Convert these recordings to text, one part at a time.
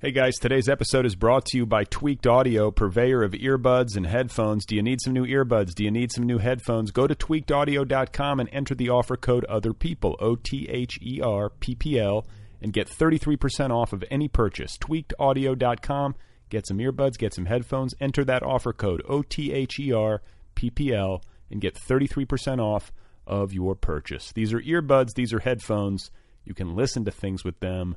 Hey guys, today's episode is brought to you by Tweaked Audio, purveyor of earbuds and headphones. Do you need some new earbuds? Do you need some new headphones? Go to tweakedaudio.com and enter the offer code OTHERPEOPLE, O T H E R P P L, and get 33% off of any purchase. Tweakedaudio.com. Get some earbuds, get some headphones, enter that offer code O T H E R P P L, and get 33% off of your purchase. These are earbuds, these are headphones. You can listen to things with them.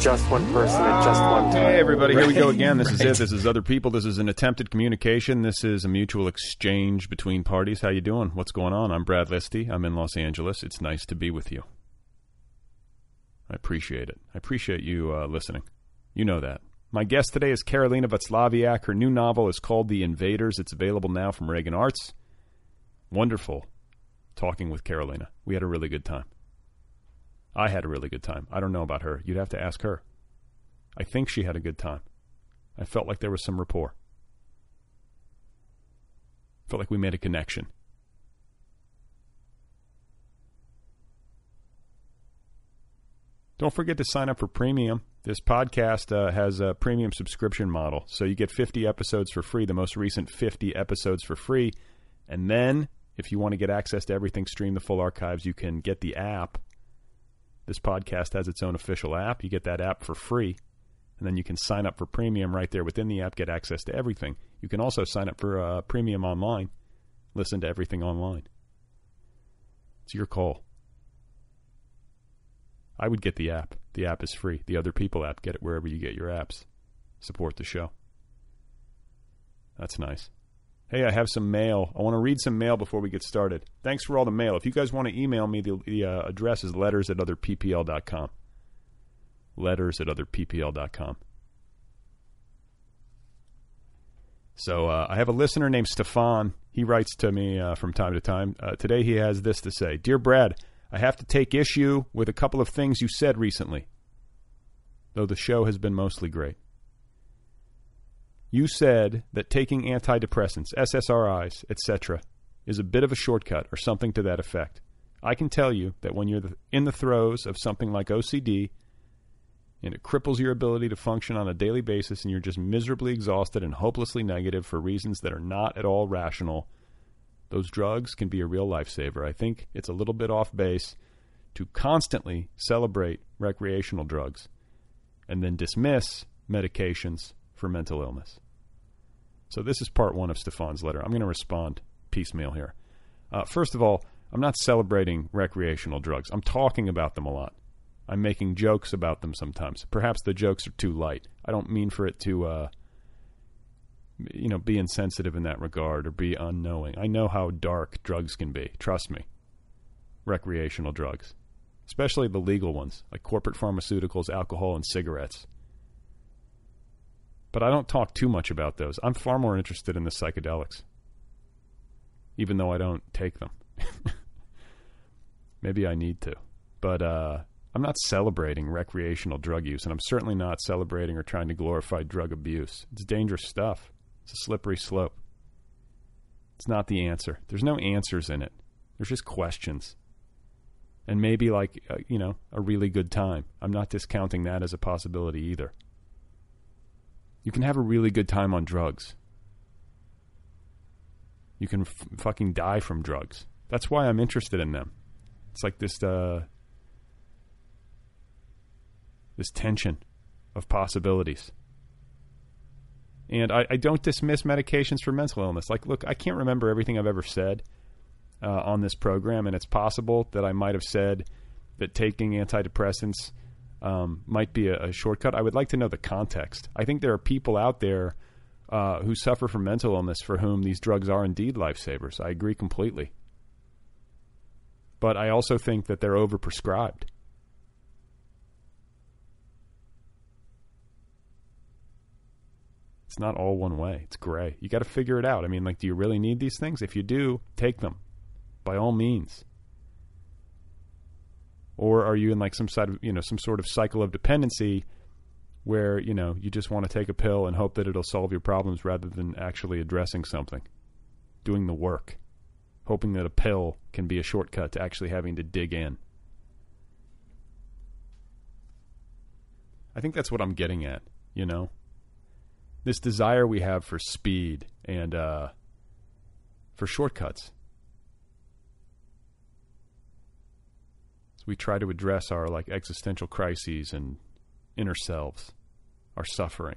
Just one person at just one time. Hey, everybody, here we go again. This is it. This is other people. This is an attempted communication. This is a mutual exchange between parties. How you doing? What's going on? I'm Brad Listi. I'm in Los Angeles. It's nice to be with you. I appreciate it. I appreciate you uh, listening. You know that. My guest today is Karolina Waclawiak. Her new novel is called The Invaders. It's available now from Regan Arts. Wonderful talking with Karolina. We had a really good time. I had a really good time. I don't know about her. You'd have to ask her. I think she had a good time. I felt like there was some rapport. Felt like we made a connection. Don't forget to sign up for premium. This podcast uh, has a premium subscription model. So you get 50 episodes for free, the most recent 50 episodes for free. And then, if you want to get access to everything, stream the full archives, you can get the app. This podcast has its own official app. You get that app for free. And then you can sign up for premium right there within the app, get access to everything. You can also sign up for uh, premium online, listen to everything online. It's your call. I would get the app. The app is free. The Other People app, get it wherever you get your apps. Support the show. That's nice. Hey, I have some mail. I want to read some mail before we get started. Thanks for all the mail. If you guys want to email me, the, the uh, address is letters at otherppl.com. Letters at otherppl.com. So uh, I have a listener named Stefan. He writes to me uh, from time to time. Uh, today he has this to say Dear Brad, I have to take issue with a couple of things you said recently, though the show has been mostly great. You said that taking antidepressants, SSRIs, etc., is a bit of a shortcut or something to that effect. I can tell you that when you're in the throes of something like OCD and it cripples your ability to function on a daily basis and you're just miserably exhausted and hopelessly negative for reasons that are not at all rational, those drugs can be a real lifesaver. I think it's a little bit off base to constantly celebrate recreational drugs and then dismiss medications for mental illness. So, this is part one of Stefan's letter. I'm going to respond piecemeal here. Uh, first of all, I'm not celebrating recreational drugs. I'm talking about them a lot. I'm making jokes about them sometimes. Perhaps the jokes are too light. I don't mean for it to, uh, you know, be insensitive in that regard or be unknowing. I know how dark drugs can be. Trust me. Recreational drugs, especially the legal ones like corporate pharmaceuticals, alcohol, and cigarettes but I don't talk too much about those. I'm far more interested in the psychedelics, even though I don't take them. Maybe I need to, but uh, I'm not celebrating recreational drug use, and I'm certainly not celebrating or trying to glorify drug abuse. It's dangerous stuff. It's a slippery slope. It's not the answer. There's no answers in it. There's just questions. And maybe like, uh, you know, a really good time. I'm not discounting that as a possibility either. You can have a really good time on drugs. You can f- fucking die from drugs. That's why I'm interested in them. It's like this uh, this tension of possibilities. And I, I, don't dismiss medications for mental illness. Like, look, I can't remember everything I've ever said uh, on this program, and it's possible that I might have said that taking antidepressants um, might be a, a, shortcut. I would like to know the context. I think there are people out there uh, who suffer from mental illness for whom these drugs are indeed lifesavers. I agree completely. But I also think that they're overprescribed. It's not all one way. It's gray. You got to figure it out. I mean, like, do you really need these things? If you do, take them, by all means. Or are you in like some side of you know some sort of cycle of dependency where you know you just want to take a pill and hope that it'll solve your problems rather than actually addressing something, doing the work, hoping that a pill can be a shortcut to actually having to dig in. I think that's what I'm getting at, you know? This desire we have for speed and uh, for shortcuts. We try to address our like existential crises and inner selves, our suffering.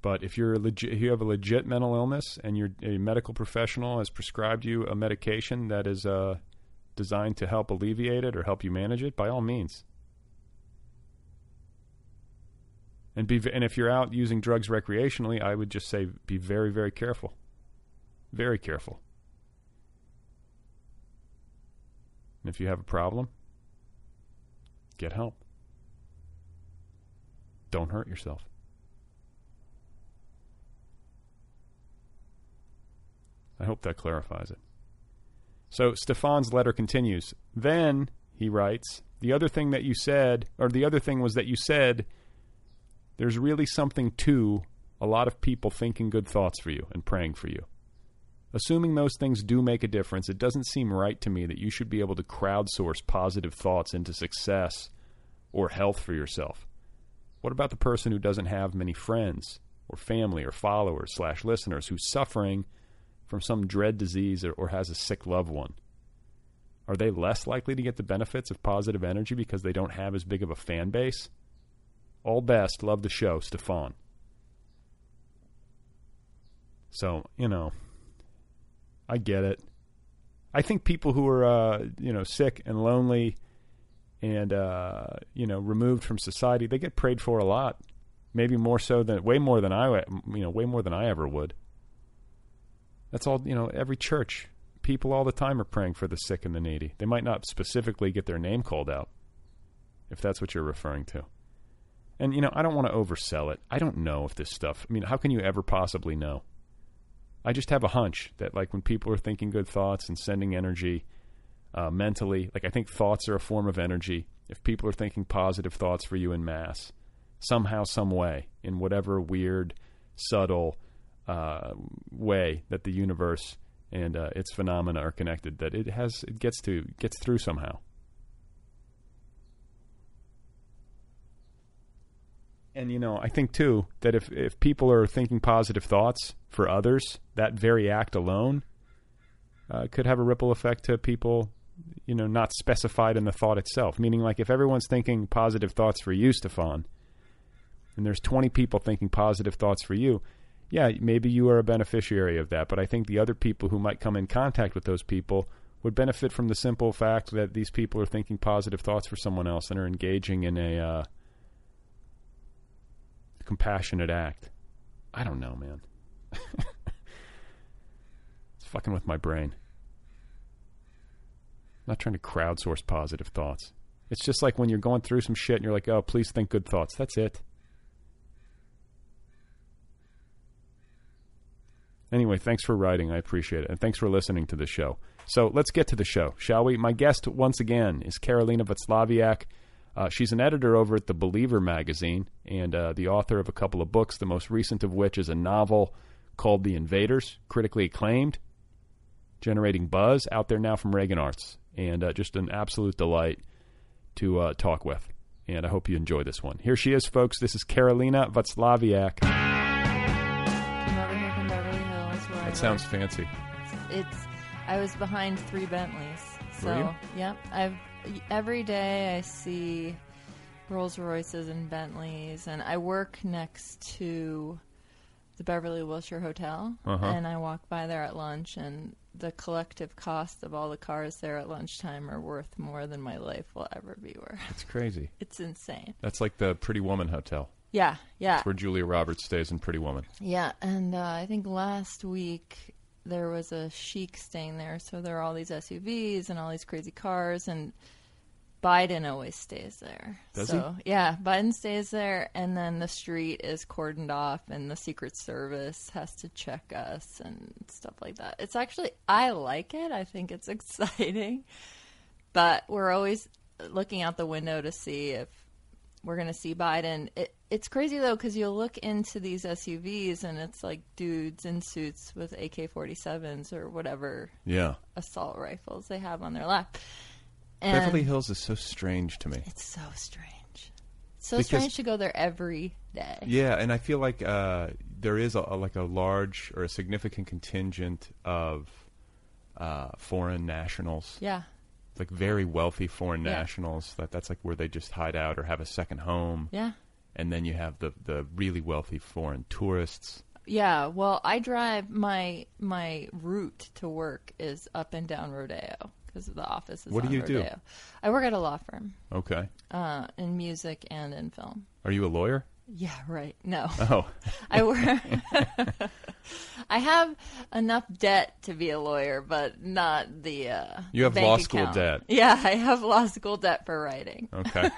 But if you're legit, if you have a legit mental illness and you're a medical professional has prescribed you a medication that is uh, designed to help alleviate it or help you manage it, by all means, And be and if you're out using drugs recreationally, I would just say be very very careful. Very careful. And if you have a problem, get help. Don't hurt yourself. I hope that clarifies it. So Stefan's letter continues. Then, he writes, the other thing that you said, or the other thing was that you said there's really something to a lot of people thinking good thoughts for you and praying for you. Assuming those things do make a difference, it doesn't seem right to me that you should be able to crowdsource positive thoughts into success or health for yourself. What about the person who doesn't have many friends or family or followers slash listeners who's suffering from some dread disease or, or has a sick loved one? Are they less likely to get the benefits of positive energy because they don't have as big of a fan base? All best. Love the show, Stefan. So, you know, I get it. I think people who are, uh, you know, sick and lonely and, uh, you know, removed from society, they get prayed for a lot. Maybe more so than, way more than I, you know, way more than I ever would. That's all, you know, every church, people all the time are praying for the sick and the needy. They might not specifically get their name called out, if that's what you're referring to. And you know, I don't want to oversell it. I don't know if this stuff. I mean, how can you ever possibly know? I just have a hunch that like when people are thinking good thoughts and sending energy uh, mentally, like I think thoughts are a form of energy. If people are thinking positive thoughts for you in mass, somehow, some way, in whatever weird, subtle uh, way that the universe and uh, its phenomena are connected, that it has it gets to gets through somehow. And you know, I think too that if if people are thinking positive thoughts for others, that very act alone uh, could have a ripple effect to people. You know, not specified in the thought itself. Meaning, like if everyone's thinking positive thoughts for you, Stefan, and there's 20 people thinking positive thoughts for you, yeah, maybe you are a beneficiary of that. But I think the other people who might come in contact with those people would benefit from the simple fact that these people are thinking positive thoughts for someone else and are engaging in a uh, compassionate act. I don't know, man. it's fucking with my brain. I'm not trying to crowdsource positive thoughts. It's just like when you're going through some shit and you're like, oh, please think good thoughts. That's it. Anyway, thanks for writing. I appreciate it. And thanks for listening to the show. So let's get to the show, shall we? My guest, once again, is Karolina Waclawiak. Uh, she's an editor over at The Believer magazine and uh, the author of a couple of books, the most recent of which is a novel called The Invaders, critically acclaimed, generating buzz out there now from Regan Arts. And uh, just an absolute delight to uh, talk with. And I hope you enjoy this one. Here she is, folks. This is Karolina Waclawiak. That sounds fancy. It's. I was behind three Bentleys. So, Were you? yep. I've every day I see Rolls Royces and Bentleys, and I work next to the Beverly Wilshire Hotel, Uh-huh. and I walk by there at lunch, and the collective cost of all the cars there at lunchtime are worth more than my life will ever be worth. It's crazy. It's insane. That's like the Pretty Woman Hotel. Yeah, yeah. That's where Julia Roberts stays in Pretty Woman. Yeah, and uh, I think last week there was a sheikh staying there, so there are all these SUVs and all these crazy cars, and Biden always stays there. Does so, yeah, Biden stays there, and then the street is cordoned off, and the Secret Service has to check us and stuff like that. It's actually, I like it. I think it's exciting. But we're always looking out the window to see if we're going to see Biden. It, it's crazy, though, because you'll look into these SUVs, and it's like dudes in suits with AK 47s or whatever Yeah. assault rifles they have on their lap. And Beverly Hills is so strange to me. It's so strange. So Because- strange to go there every day. Yeah, and I feel like uh, there is a, a- like a large or a significant contingent of uh, foreign nationals, Yeah. Like very wealthy foreign Yeah. nationals. That that's like where they just hide out or have a second home. Yeah. And then you have the the really wealthy foreign tourists. Yeah. Well, I drive my my route to work is up and down Rodeo because the office is What do you do? I work at a law firm Okay. uh, in music and in film. Are you a lawyer? Yeah, right. No. Oh, I work. I have enough debt to be a lawyer, but not the. Uh, You have law school debt. Yeah, I have law school debt for writing. okay.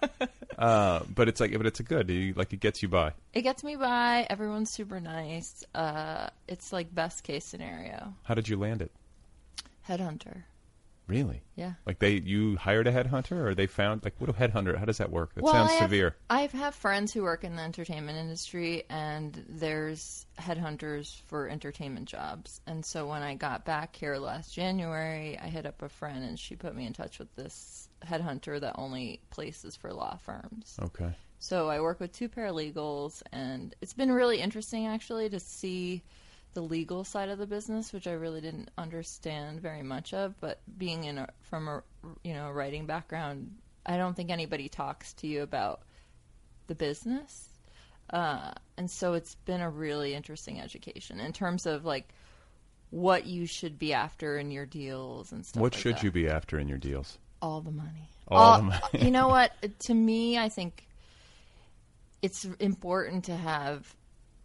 uh, but it's like, but it's a good. You, like it gets you by. It gets me by. Everyone's super nice. Uh, it's like best case scenario. How did you land it? Headhunter. Really? Yeah. Like they, you hired a headhunter, or they found like what a headhunter? How does that work? That well, sounds I have, severe. I have friends who work in the entertainment industry, and there's headhunters for entertainment jobs. And so when I got back here last January, I hit up a friend, and she put me in touch with this headhunter that only places for law firms. Okay. So I work with two paralegals, and it's been really interesting actually to see the legal side of the business, which I really didn't understand very much of. But being in a, from a you know writing background, I don't think anybody talks to you about the business, uh, and so it's been a really interesting education in terms of like what you should be after in your deals and stuff. What like should that. you be after in your deals? All the money. All the money. you know what? To me, I think it's important to have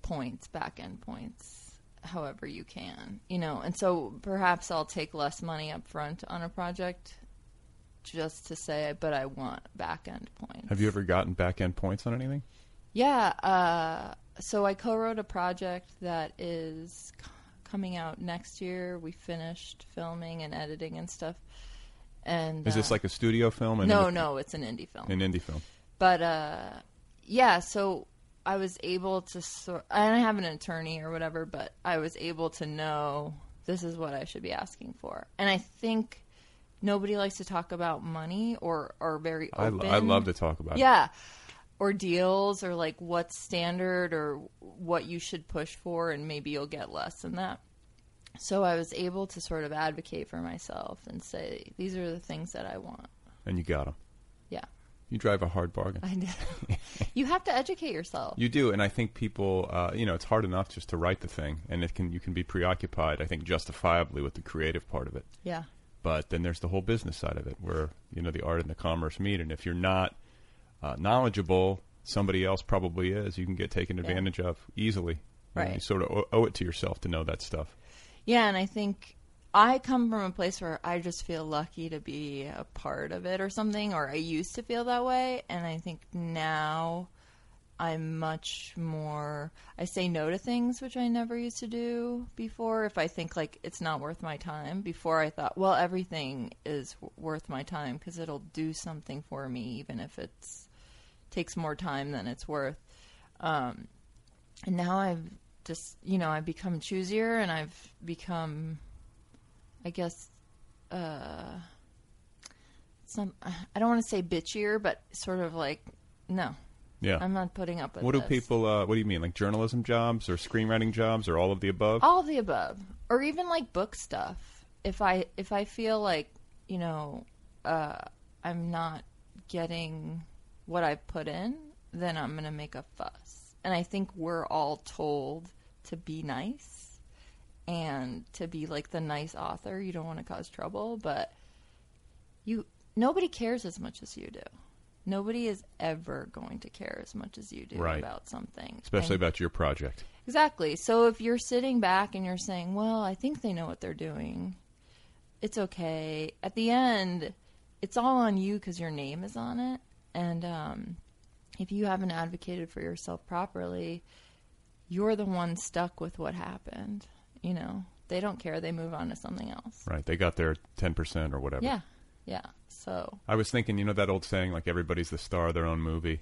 points, back end points, however you can. You know, and so perhaps I'll take less money up front on a project just to say, but I want back end points. Have you ever gotten back end points on anything? Yeah. Uh, so I co-wrote a project that is c- coming out next year. We finished filming and editing and stuff. And Is this uh, like a studio film? And no, an- no, it's an indie film. an indie film. But uh, yeah, so I was able to sort. I don't have an attorney or whatever, but I was able to know this is what I should be asking for. And I think nobody likes to talk about money or are very I. I love to talk about it. Yeah. Or deals or like what's standard or what you should push for, and maybe you'll get less than that. So I was able to sort of advocate for myself and say, these are the things that I want. And you got them. Yeah. You drive a hard bargain. I did. you have to educate yourself. You do, and I think people, uh, you know, it's hard enough just to write the thing, and it can you can be preoccupied. I think justifiably with the creative part of it, yeah. but then there's the whole business side of it, where you know the art and the commerce meet, and if you're not uh, knowledgeable, somebody else probably is. You can get taken advantage of easily. You know, Right. you sort of owe it to yourself to know that stuff. Yeah, and I think I come from a place where I just feel lucky to be a part of it or something, or I used to feel that way, and I think now I'm much more. I say no to things which I never used to do before. If I think like it's not worth my time, before I thought, well, everything is w- worth my time because it'll do something for me, even if it's takes more time than it's worth. Um, and now I've just, you know, I've become choosier and I've become, I guess, uh, some. I don't want to say bitchier, but sort of like, no, Yeah. I'm not putting up with what do this. people? Uh, what do you mean, like journalism jobs or screenwriting jobs or all of the above? all of the above or even like book stuff if i if i feel like you know uh i'm not getting what i've put in then i'm gonna make a fuss and i think we're all told to be nice and to be like the nice author you don't want to cause trouble but you nobody cares as much as you do nobody is ever going to care as much as you do Right. about something Especially And- about your project. Exactly. So if you're sitting back and you're saying, "Well, I think they know what they're doing. It's okay." At the end, it's all on you because your name is on it, and um, if you haven't advocated for yourself properly, you're the one stuck with what happened. You know, they don't care; they move on to something else. Right. They got their 10% or whatever. Yeah, yeah. So I was thinking, you know, that old saying, like everybody's the star of their own movie,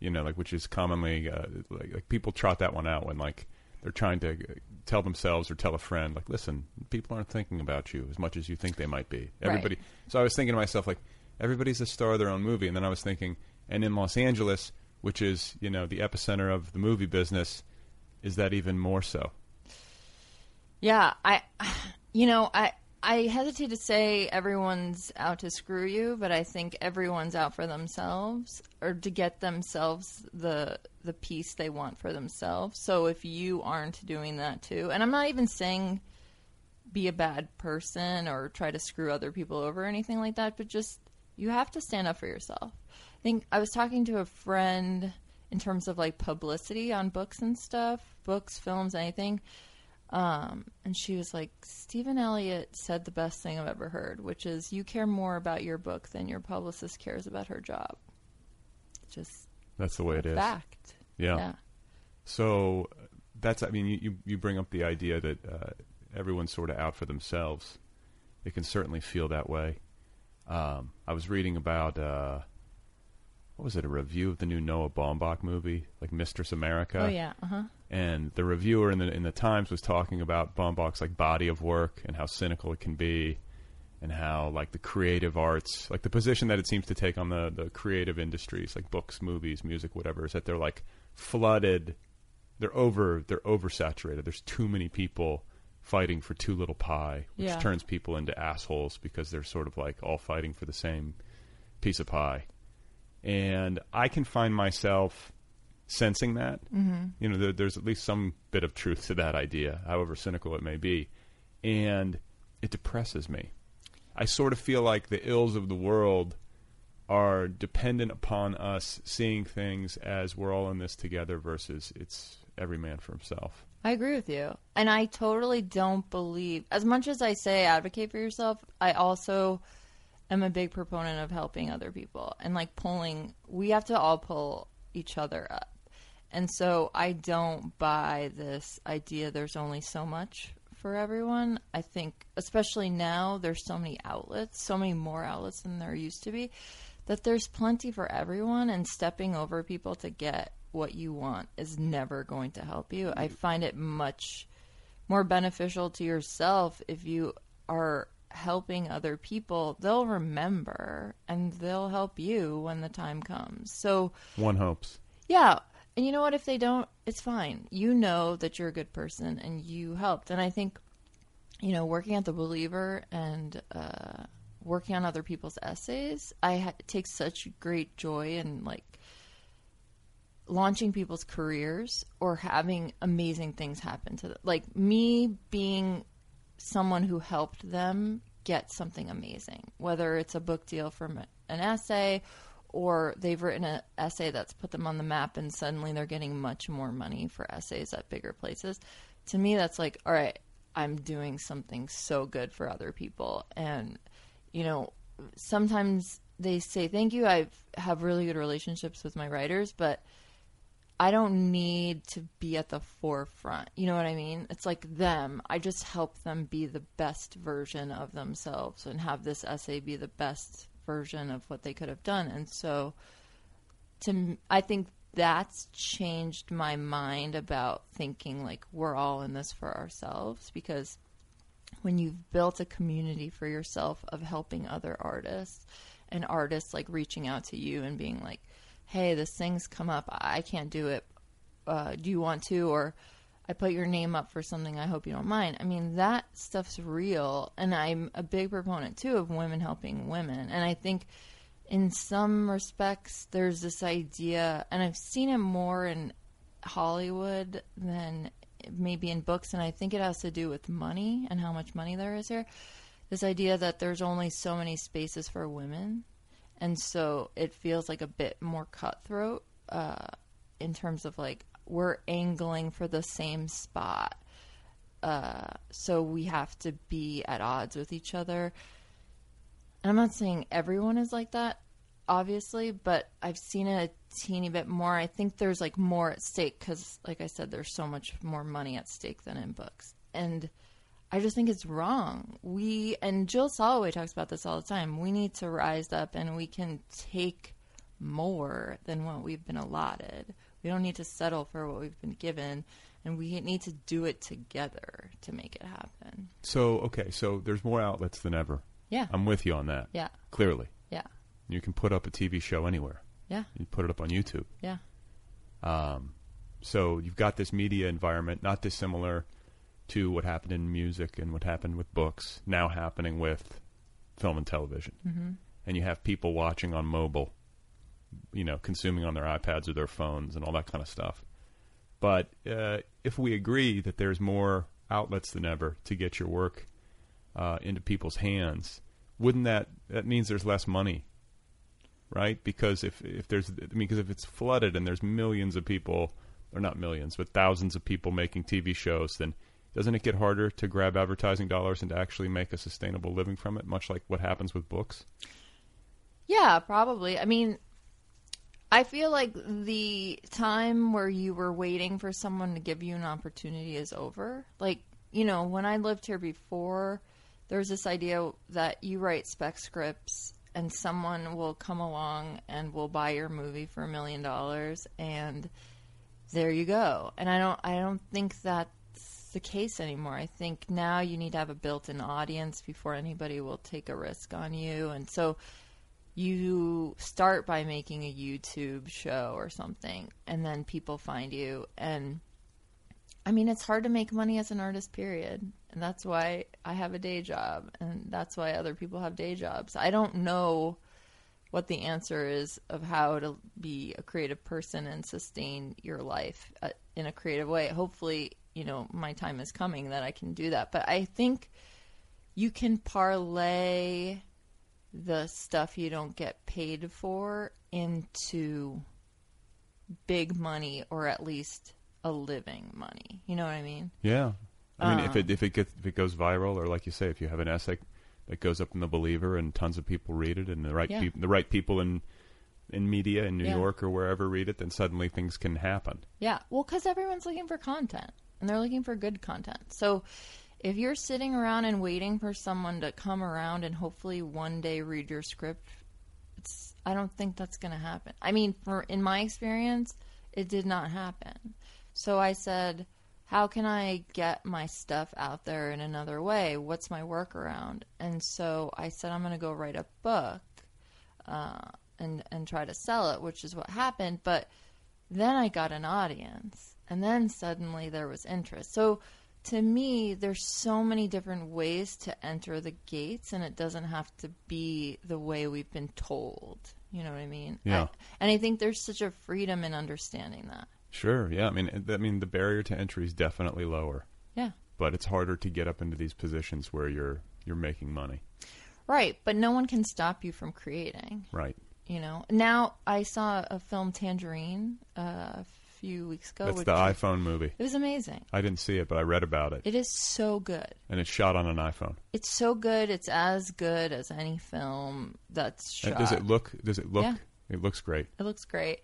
you know, like which is commonly uh, like, like people trot that one out when like they're trying to uh, tell themselves or tell a friend, like, listen, people aren't thinking about you as much as you think they might be. Everybody. So I was thinking to myself, like, everybody's the star of their own movie, and then I was thinking, and in Los Angeles, which is you know the epicenter of the movie business, is that even more so? Yeah, I, you know, I I hesitate to say everyone's out to screw you, but I think everyone's out for themselves or to get themselves the the piece they want for themselves. So if you aren't doing that too, and I'm not even saying be a bad person or try to screw other people over or anything like that, but just you have to stand up for yourself. I think I was talking to a friend in terms of like publicity on books and stuff, books, films, anything. Um, and she was like, Stephen Elliott said the best thing I've ever heard, which is you care more about your book than your publicist cares about her job. Just That's the way it is. fact. Yeah. Yeah. So that's I mean you you, you bring up the idea that uh, everyone's sort of out for themselves. It can certainly feel that way. Um, I was reading about uh, what was it a review of the new Noah Baumbach movie, like Mistress America. Oh yeah. Uh huh. And the reviewer in the in the Times was talking about Baumbach's like body of work and how cynical it can be, and how like the creative arts, like the position that it seems to take on the the creative industries, like books, movies, music, whatever, is that they're like flooded. They're over. They're oversaturated. There's too many people fighting for too little pie, which Yeah. turns people into assholes because they're sort of like all fighting for the same piece of pie. And I can find myself sensing that. Mm-hmm. You know, there, there's at least some bit of truth to that idea, however cynical it may be. And it depresses me. I sort of feel like the ills of the world are dependent upon us seeing things as we're all in this together versus it's every man for himself. I agree with you. And I totally don't believe, as much as I say advocate for yourself, I also am a big proponent of helping other people and like pulling, we have to all pull each other up. And so I don't buy this idea there's only so much for everyone. I think, especially now, there's so many outlets, so many more outlets than there used to be, that there's plenty for everyone, and stepping over people to get what you want is never going to help you. I mm-hmm. find it much more beneficial to yourself if you are helping other people. They'll remember and they'll help you when the time comes. So, One hopes. yeah. And you know what? If they don't, it's fine. You know that you're a good person and you helped. And I think, you know, working at The Believer and uh, working on other people's essays, I ha- take such great joy in like launching people's careers or having amazing things happen to them. Like me being someone who helped them get something amazing, whether it's a book deal from an essay or they've written an essay that's put them on the map and suddenly they're getting much more money for essays at bigger places. To me, that's like, all right, I'm doing something so good for other people. And, you know, sometimes they say thank you. I have really good relationships with my writers, but I don't need to be at the forefront. You know what I mean? It's like them. I just help them be the best version of themselves and have this essay be the best version of what they could have done. And so to I think that's changed my mind about thinking like we're all in this for ourselves. Because when you've built a community for yourself of helping other artists and artists like reaching out to you and being like hey this thing's come up. I can't do it. Uh, do you want to? Or i put your name up for something i hope you don't mind. I mean that stuff's real and i'm a big proponent too of women helping women. And i think in some respects there's this idea and i've seen it more in hollywood than maybe in books and i think it has to do with money and how much money there is here. This idea that there's only so many spaces for women and so it feels like a bit more cutthroat uh, in terms of like we're angling for the same spot uh, so we have to be at odds with each other And I'm not saying everyone is like that, obviously, but I've seen it a teeny bit more. I think there's like more at stake because, like I said, there's so much more money at stake than in books. And I just think it's wrong. We, and Jill Soloway talks about this all the time, we need to rise up and we can take more than what we've been allotted. We don't need to settle for what we've been given, and we need to do it together to make it happen. So okay, so there's more outlets than ever. Yeah. I'm with you on that. Yeah. Clearly, Yeah. you can put up a TV show anywhere. Yeah. You put it up on YouTube. Yeah. Um, so you've got this media environment, not dissimilar to what happened in music and what happened with books, now happening with film and television. Mm-hmm. And you have people watching on mobile, you know, consuming on their iPads or their phones and all that kind of stuff. But uh, if we agree that there's more outlets than ever to get your work uh, into people's hands, wouldn't that that means there's less money right? Because if if there's I mean, because if it's flooded and there's millions of people, or not millions, but thousands of people making TV shows, then doesn't it get harder to grab advertising dollars and to actually make a sustainable living from it? Much like what happens with books. Yeah, probably. I mean, I feel like the time where you were waiting for someone to give you an opportunity is over. Like, you know, when I lived here before, there was this idea that you write spec scripts and someone will come along and will buy your movie for a million dollars and there you go. And I don't I don't think that's the case anymore. I think now you need to have a built-in audience before anybody will take a risk on you. And so you start by making a YouTube show or something and then people find you and I mean it's hard to make money as an artist period and that's why I have a day job and that's why other people have day jobs. I don't know what the answer is of how to be a creative person and sustain your life uh, in a creative way. Hopefully, you know, my time is coming that I can do that. But I think you can parlay the stuff you don't get paid for into big money or at least a living money. You know what I mean? Yeah, I mean, if uh-huh. it if it gets if it goes viral, or like you say, if you have an essay that goes up in the Believer and tons of people read it, and the right Yeah. peop- the right people in in media in New Yeah. York or wherever read it, then suddenly things can happen. Yeah, well, because everyone's looking for content and they're looking for good content. So if you're sitting around and waiting for someone to come around and hopefully one day read your script, it's I don't think that's going to happen. I mean, for in my experience, it did not happen. So I said, how can I get my stuff out there in another way? What's my workaround? And so I said, I'm going to go write a book uh, and and try to sell it, which is what happened. But then I got an audience, and then suddenly there was interest. So to me, there's so many different ways to enter the gates, and it doesn't have to be the way we've been told. You know what I mean? Yeah. I- and I think there's such a freedom in understanding that. Sure, yeah. I mean, I mean, the barrier to entry is definitely lower, Yeah. but it's harder to get up into these positions where you're you're making money. Right, but no one can stop you from creating. Right. You know. Now I saw a film Tangerine uh, few weeks ago. That's which the iPhone movie. It was amazing. I didn't see it, but I read about it, It is so good. and it's shot on an iPhone. It's so good. It's as good as any film that's Uh, shot. Does it look? Does it look? Yeah. It looks great. It looks great.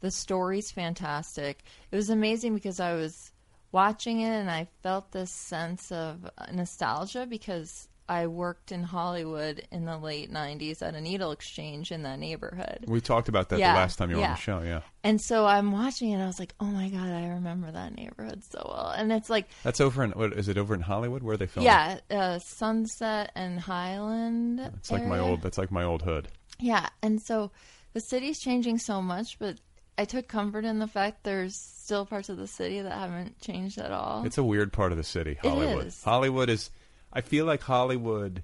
The story's fantastic. It was amazing because I was watching it and I felt this sense of nostalgia because I worked in Hollywood in the late 90s at a needle exchange in that neighborhood. We talked about that Yeah, the last time you were on the show. Yeah, And so I'm watching it and I was like, "Oh my god, I remember that neighborhood so well." And it's like that's over in. What is it over in Hollywood? Where they filming? yeah, uh, Sunset and Highland. it's like my old. That's like my old hood. Yeah, and so the city's changing so much, but I took comfort in the fact there's still parts of the city that haven't changed at all. It's a weird part of the city, Hollywood. is. Hollywood is. I feel like Hollywood.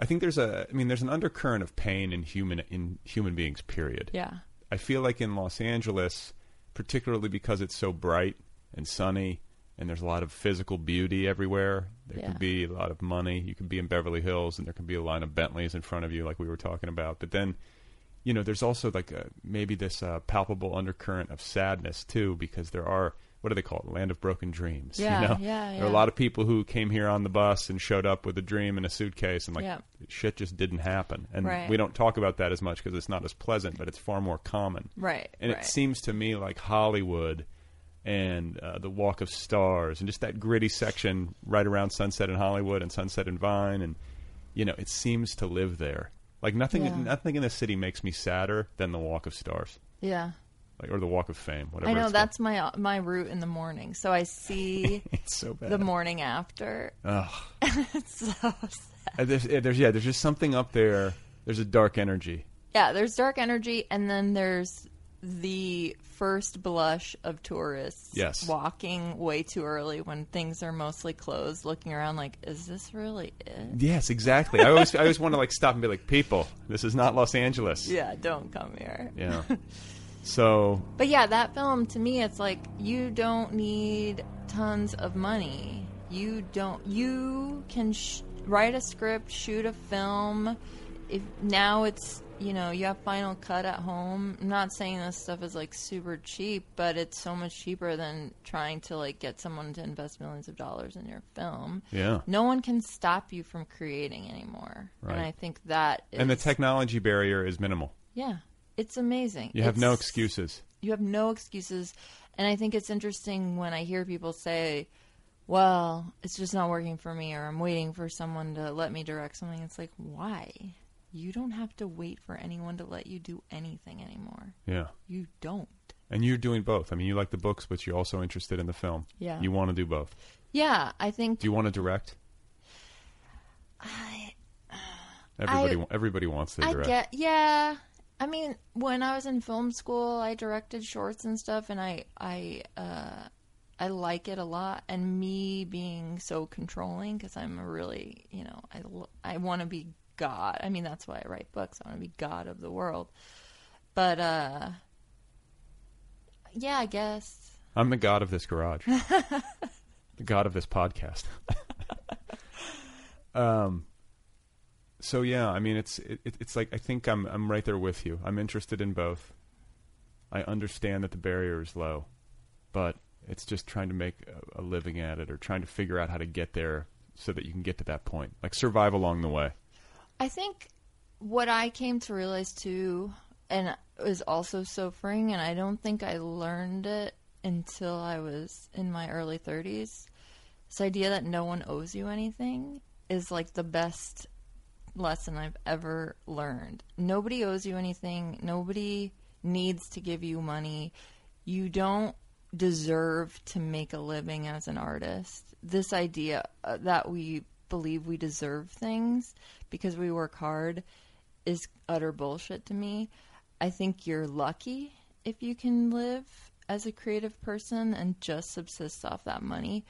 I think there's a. I mean, there's an undercurrent of pain in human in human beings. Period. yeah, I feel like in Los Angeles, particularly because it's so bright and sunny, and there's a lot of physical beauty everywhere. There Yeah. could be a lot of money. You could be in Beverly Hills, and there could be a line of Bentleys in front of you, like we were talking about. But then, you know, there's also like a, maybe this uh, palpable undercurrent of sadness too, because there are what do they call it? Land of broken dreams. Yeah, you know? yeah, There are a lot of people who came here on the bus and showed up with a dream in a suitcase, and like Yeah. shit just didn't happen. And Right. we don't talk about that as much because it's not as pleasant, but it's far more common. Right, And right. it seems to me like Hollywood and uh, the Walk of Stars and just that gritty section right around Sunset and Hollywood and Sunset and Vine, and you know, it seems to live there. Like nothing, Yeah. nothing in the city makes me sadder than the Walk of Stars, Yeah. Like or the Walk of Fame, whatever. I know that's my my route in the morning. So I see it's so bad. the morning after. Ugh. it's so sad. There's, there's yeah, there's just something up there. There's a dark energy. Yeah, there's dark energy, and then there's the first blush of tourists Yes. walking way too early when things are mostly closed, looking around like, is this really it? Yes, exactly. I always I always want to like stop and be like, people, this is not Los Angeles. Yeah, don't come here. Yeah. So But yeah, that film to me, it's like you don't need tons of money. You don't. You can sh- write a script, shoot a film. If now it's you know you have Final Cut at home. I'm not saying this stuff is like super cheap, but it's so much cheaper than trying to like get someone to invest millions of dollars in your film. Yeah. No one can stop you from creating anymore, Right. and I think that is, and the technology barrier is minimal. yeah, it's amazing. You have no excuses. you have no excuses and i think it's interesting when i hear people say well it's just not working for me or i'm waiting for someone to let me direct something it's like why you don't have to wait for anyone to let you do anything anymore Yeah. you don't And you're doing both. I mean, you like the books, but you're also interested in the film. Yeah. You want to do both. yeah i think Do you want to direct? I, Everybody, I- everybody wants to I direct. get yeah. I mean, when I was in film school, I directed shorts and stuff, and I I uh, I like it a lot. And me being so controlling because I'm a really you know I I want to be God. I mean, that's why I write books. I want to be God of the world. But uh, yeah, I guess I'm the god of this garage. the god of this podcast. um. So yeah, I mean, it's it, it- it's like I think I'm I'm right there with you. I'm interested in both. I understand that the barrier is low, but it's just trying to make a, a living at it or trying to figure out how to get there so that you can get to that point. Like survive along the way. I think what I came to realize too, and it was also so freeing, and I don't think I learned it until I was in my early 30s. This idea that no one owes you anything is like the best lesson I've ever learned. Nobody owes you anything. Nobody needs to give you money. You don't deserve to make a living as an artist. This idea uh, that we believe we deserve things because we work hard is utter bullshit to me. I think you're lucky if you can live as a creative person and just subsist off that money.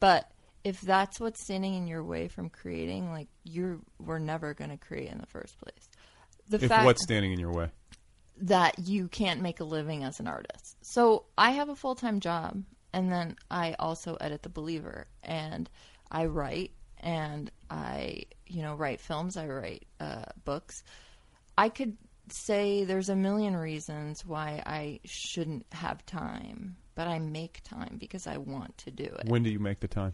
But if that's what's standing in your way from creating, like you're we're never going to create in the first place. The If fact what's standing in your way? that you can't make a living as an artist. So I have a full time job, and then I also edit The Believer, and I write, and I, you know, write films, I write uh, books. I could say there's a million reasons why I shouldn't have time, but I make time because I want to do it When do you make the time?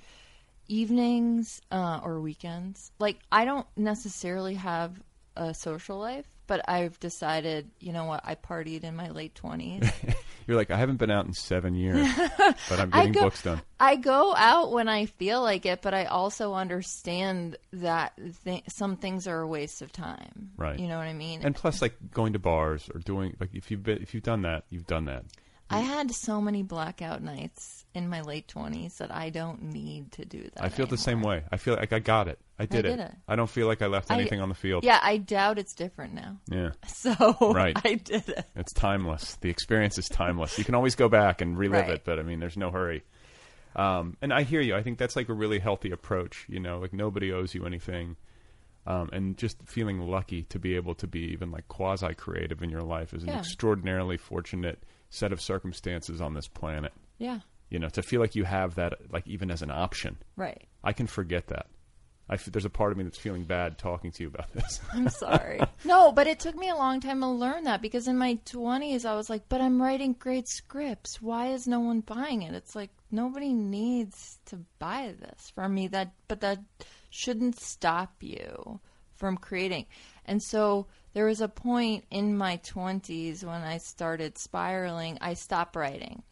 Evenings uh, or weekends. Like I don't necessarily have a social life, but I've decided, you know what, I partied in my late twenties. You're like, I haven't been out in seven years, but I'm getting go- books done. I go out when I feel like it, but I also understand that th- some things are a waste of time. Right. You know what I mean? And plus, like going to bars or doing like if you've been, if you've done that, you've done that. I had so many blackout nights in my late twenties that I don't need to do that. I feel the same way. I feel like I got it. I did, did it. I don't feel like I left I- anything on the field. Yeah, I doubt it's different now. Yeah. So Right. I did it. It's timeless. The experience is timeless. You can always go back and relive Right. it, but I mean, there's no hurry. Um, and I hear you. I think that's like a really healthy approach. You know, like nobody owes you anything, um, and just feeling lucky to be able to be even like quasi creative in your life is an Yeah. extraordinarily fortunate set of circumstances on this planet. Yeah. You know, to feel like you have that, like even as an option. Right. I can forget that. I f- there's a part of me that's feeling bad talking to you about this. I'm sorry. no, but it took me a long time to learn that because in my 20s I was like, but I'm writing great scripts. Why is no one buying it? It's like nobody needs to buy this from me that but that shouldn't stop you from creating. And so there was a point in my 20s when I started spiraling, I stopped writing.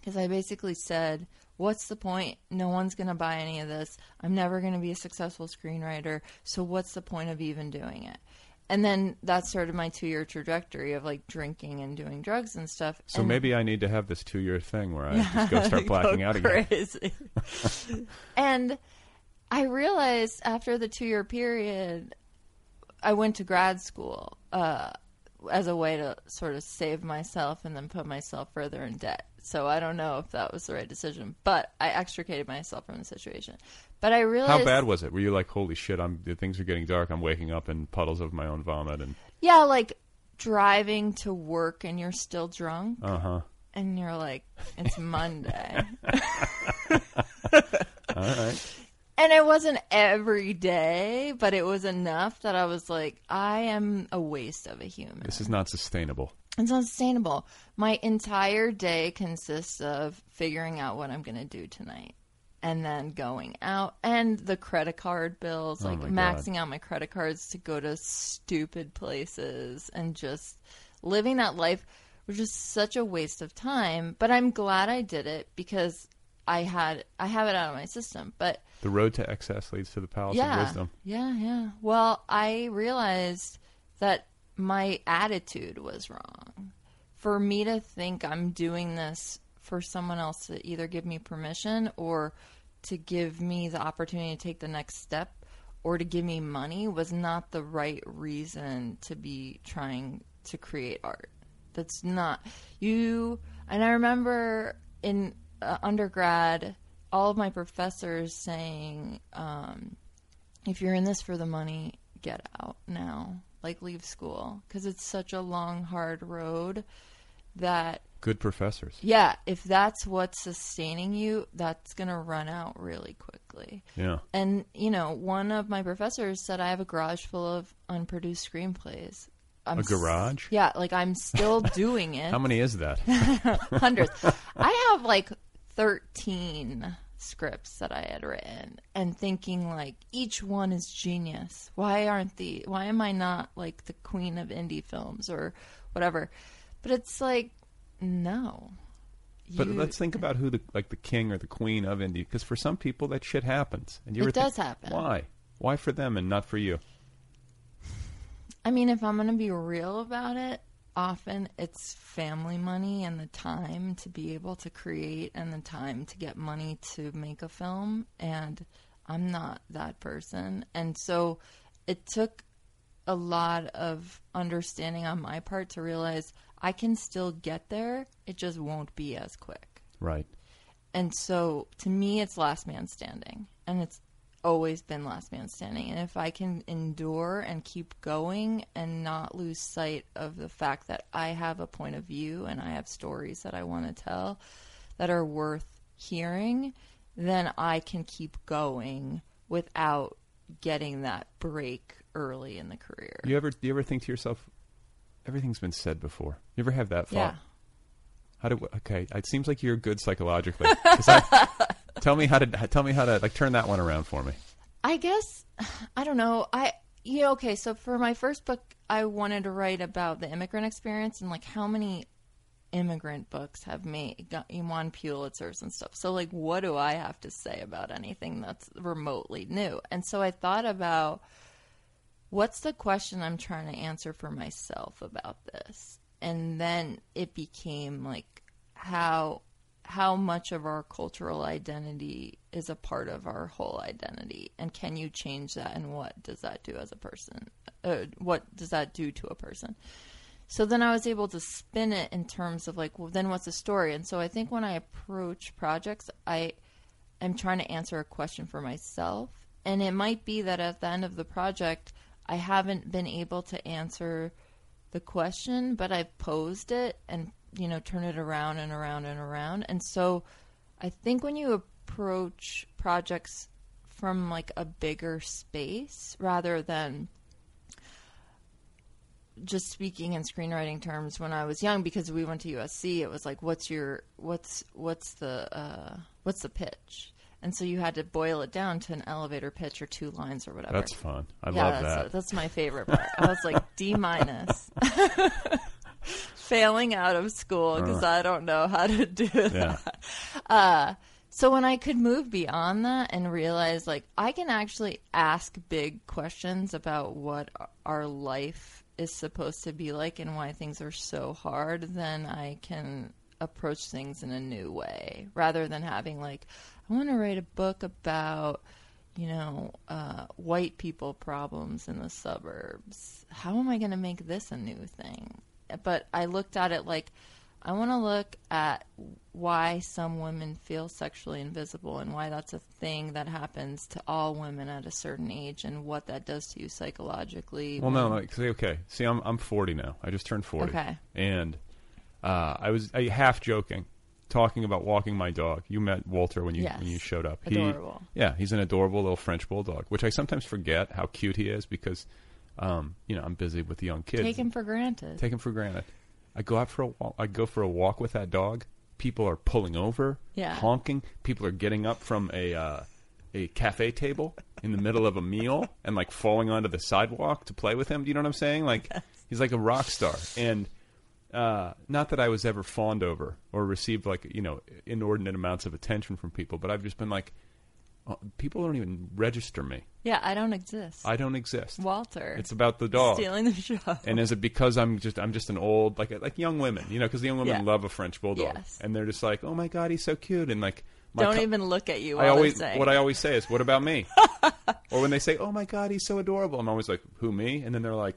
Because I basically said, what's the point? No one's going to buy any of this. I'm never going to be a successful screenwriter. So what's the point of even doing it? And then that started my two year trajectory of like drinking and doing drugs and stuff. So And- maybe I need to have this two year thing where I just go start blacking Go out again. and I realized after the two year period, I went to grad school uh, as a way to sort of save myself and then put myself further in debt. So I don't know if that was the right decision, but I extricated myself from the situation. But I realized How bad was it? Were you like, holy shit, I'm the things are getting dark. I'm waking up in puddles of my own vomit and Yeah, like driving to work and you're still drunk. uh huh. and you're like, it's Monday. All right. and it wasn't every day, but it was enough that I was like, I am a waste of a human. This is not sustainable. It's unsustainable. My entire day consists of figuring out what I'm going to do tonight and then going out and the credit card bills, oh like Oh God. maxing out my credit cards to go to stupid places and just living that life, which is such a waste of time. But I'm glad I did it because I had I have it out of my system. But The road to excess leads to the palace yeah, of wisdom. yeah, yeah. Well, I realized that my attitude was wrong. For me to think I'm doing this for someone else to either give me permission or to give me the opportunity to take the next step or to give me money was not the right reason to be trying to create art. That's not you. And I remember in uh, undergrad, all of my professors saying, um, if you're in this for the money, get out now. Like, leave school. Because it's such a long, hard road that, Good professors. yeah, if that's what's sustaining you, that's going to run out really quickly. Yeah. And, you know, one of my professors said I have a garage full of unproduced screenplays. I'm A s- garage? yeah, like I'm still doing it. How many is that? hundreds. I have like 13 scripts that I had written and thinking like each one is genius. Why aren't the why am I not like the queen of indie films or whatever? But it's like no. But You- let's think about who the like the king or the queen of indie, because for some people that shit happens, and you It ever think, does happen. Why? Why for them and not for you? I mean, if I'm going to be real about it, often it's family money and the time to be able to create and the time to get money to make a film. And I'm not that person. And so it took a lot of understanding on my part to realize I can still get there. It just won't be as quick. Right. And so to me, it's last man standing. And it's always been last man standing. And if I can endure and keep going and not lose sight of the fact that I have a point of view and I have stories that I want to tell that are worth hearing, then I can keep going without getting that break early in the career. You ever do you ever think to yourself, everything's been said before. You ever have that thought? Yeah. How do okay? It seems like you're good psychologically. I- tell me how to tell me how to like turn that one around for me. I guess I don't know. I know, okay, so for my first book I wanted to write about the immigrant experience and like how many immigrant books have made won Pulitzers and stuff. So like what do I have to say about anything that's remotely new? And so I thought about what's the question I'm trying to answer for myself about this? And then it became like how how much of our cultural identity is a part of our whole identity and can you change that and what does that do as a person uh, what does that do to a person? So then i was able to spin it in terms of like well then what's the story? And so i think when i approach projects i am trying to answer a question for myself. And it might be that at the end of the project i haven't been able to answer the question, but I've posed it and you know turn it around and around and around. And so I think when you approach projects from like a bigger space rather than just speaking in screenwriting terms when I was young because we went to USC it was like what's your what's what's the uh, what's the pitch and so you had to boil it down to an elevator pitch or two lines or whatever That's fun. I yeah, love that's, that. that's my favorite part. I was like D minus, failing out of school because I don't know how to do yeah. that. So when I could move beyond that and realize like I can actually ask big questions about what our life is supposed to be like and why things are so hard, then I can approach things in a new way rather than having like I want to write a book about you know, uh, white people problems in the suburbs. How am I going to make this a new thing? But I looked at it like I want to look at why some women feel sexually invisible and why that's a thing that happens to all women at a certain age and what that does to you psychologically. Well, no, say okay. See, I'm I'm 40 now. I just turned 40. Okay. And uh, I was I, half joking, talking about walking my dog. You met Walter when you Yes. when you showed up. Adorable. He, yeah, he's an adorable little French bulldog, which I sometimes forget how cute he is because, um, you know, I'm busy with the young kids. Take him for granted. Take him for granted. I go out for a walk. I go for a walk with that dog. People are pulling over, Yeah. honking. People are getting up from a uh, a cafe table in the middle of a meal and like falling onto the sidewalk to play with him. Do you know what I'm saying? Like he's like a rock star. And uh, not that I was ever fawned over or received like you know inordinate amounts of attention from people, but I've just been like, uh, people don't even register me. Yeah, I don't exist. I don't exist. Walter. It's about the dog. stealing the show. And is it because I'm just I'm just an old like like young women, you know, because the young women Yeah. love a French bulldog, Yes. and they're just like, oh my god, he's so cute, and like don't co- even look at you. I always what I always say is, what about me? or when they say, oh my god, he's so adorable, I'm always like, who me? And then they're like,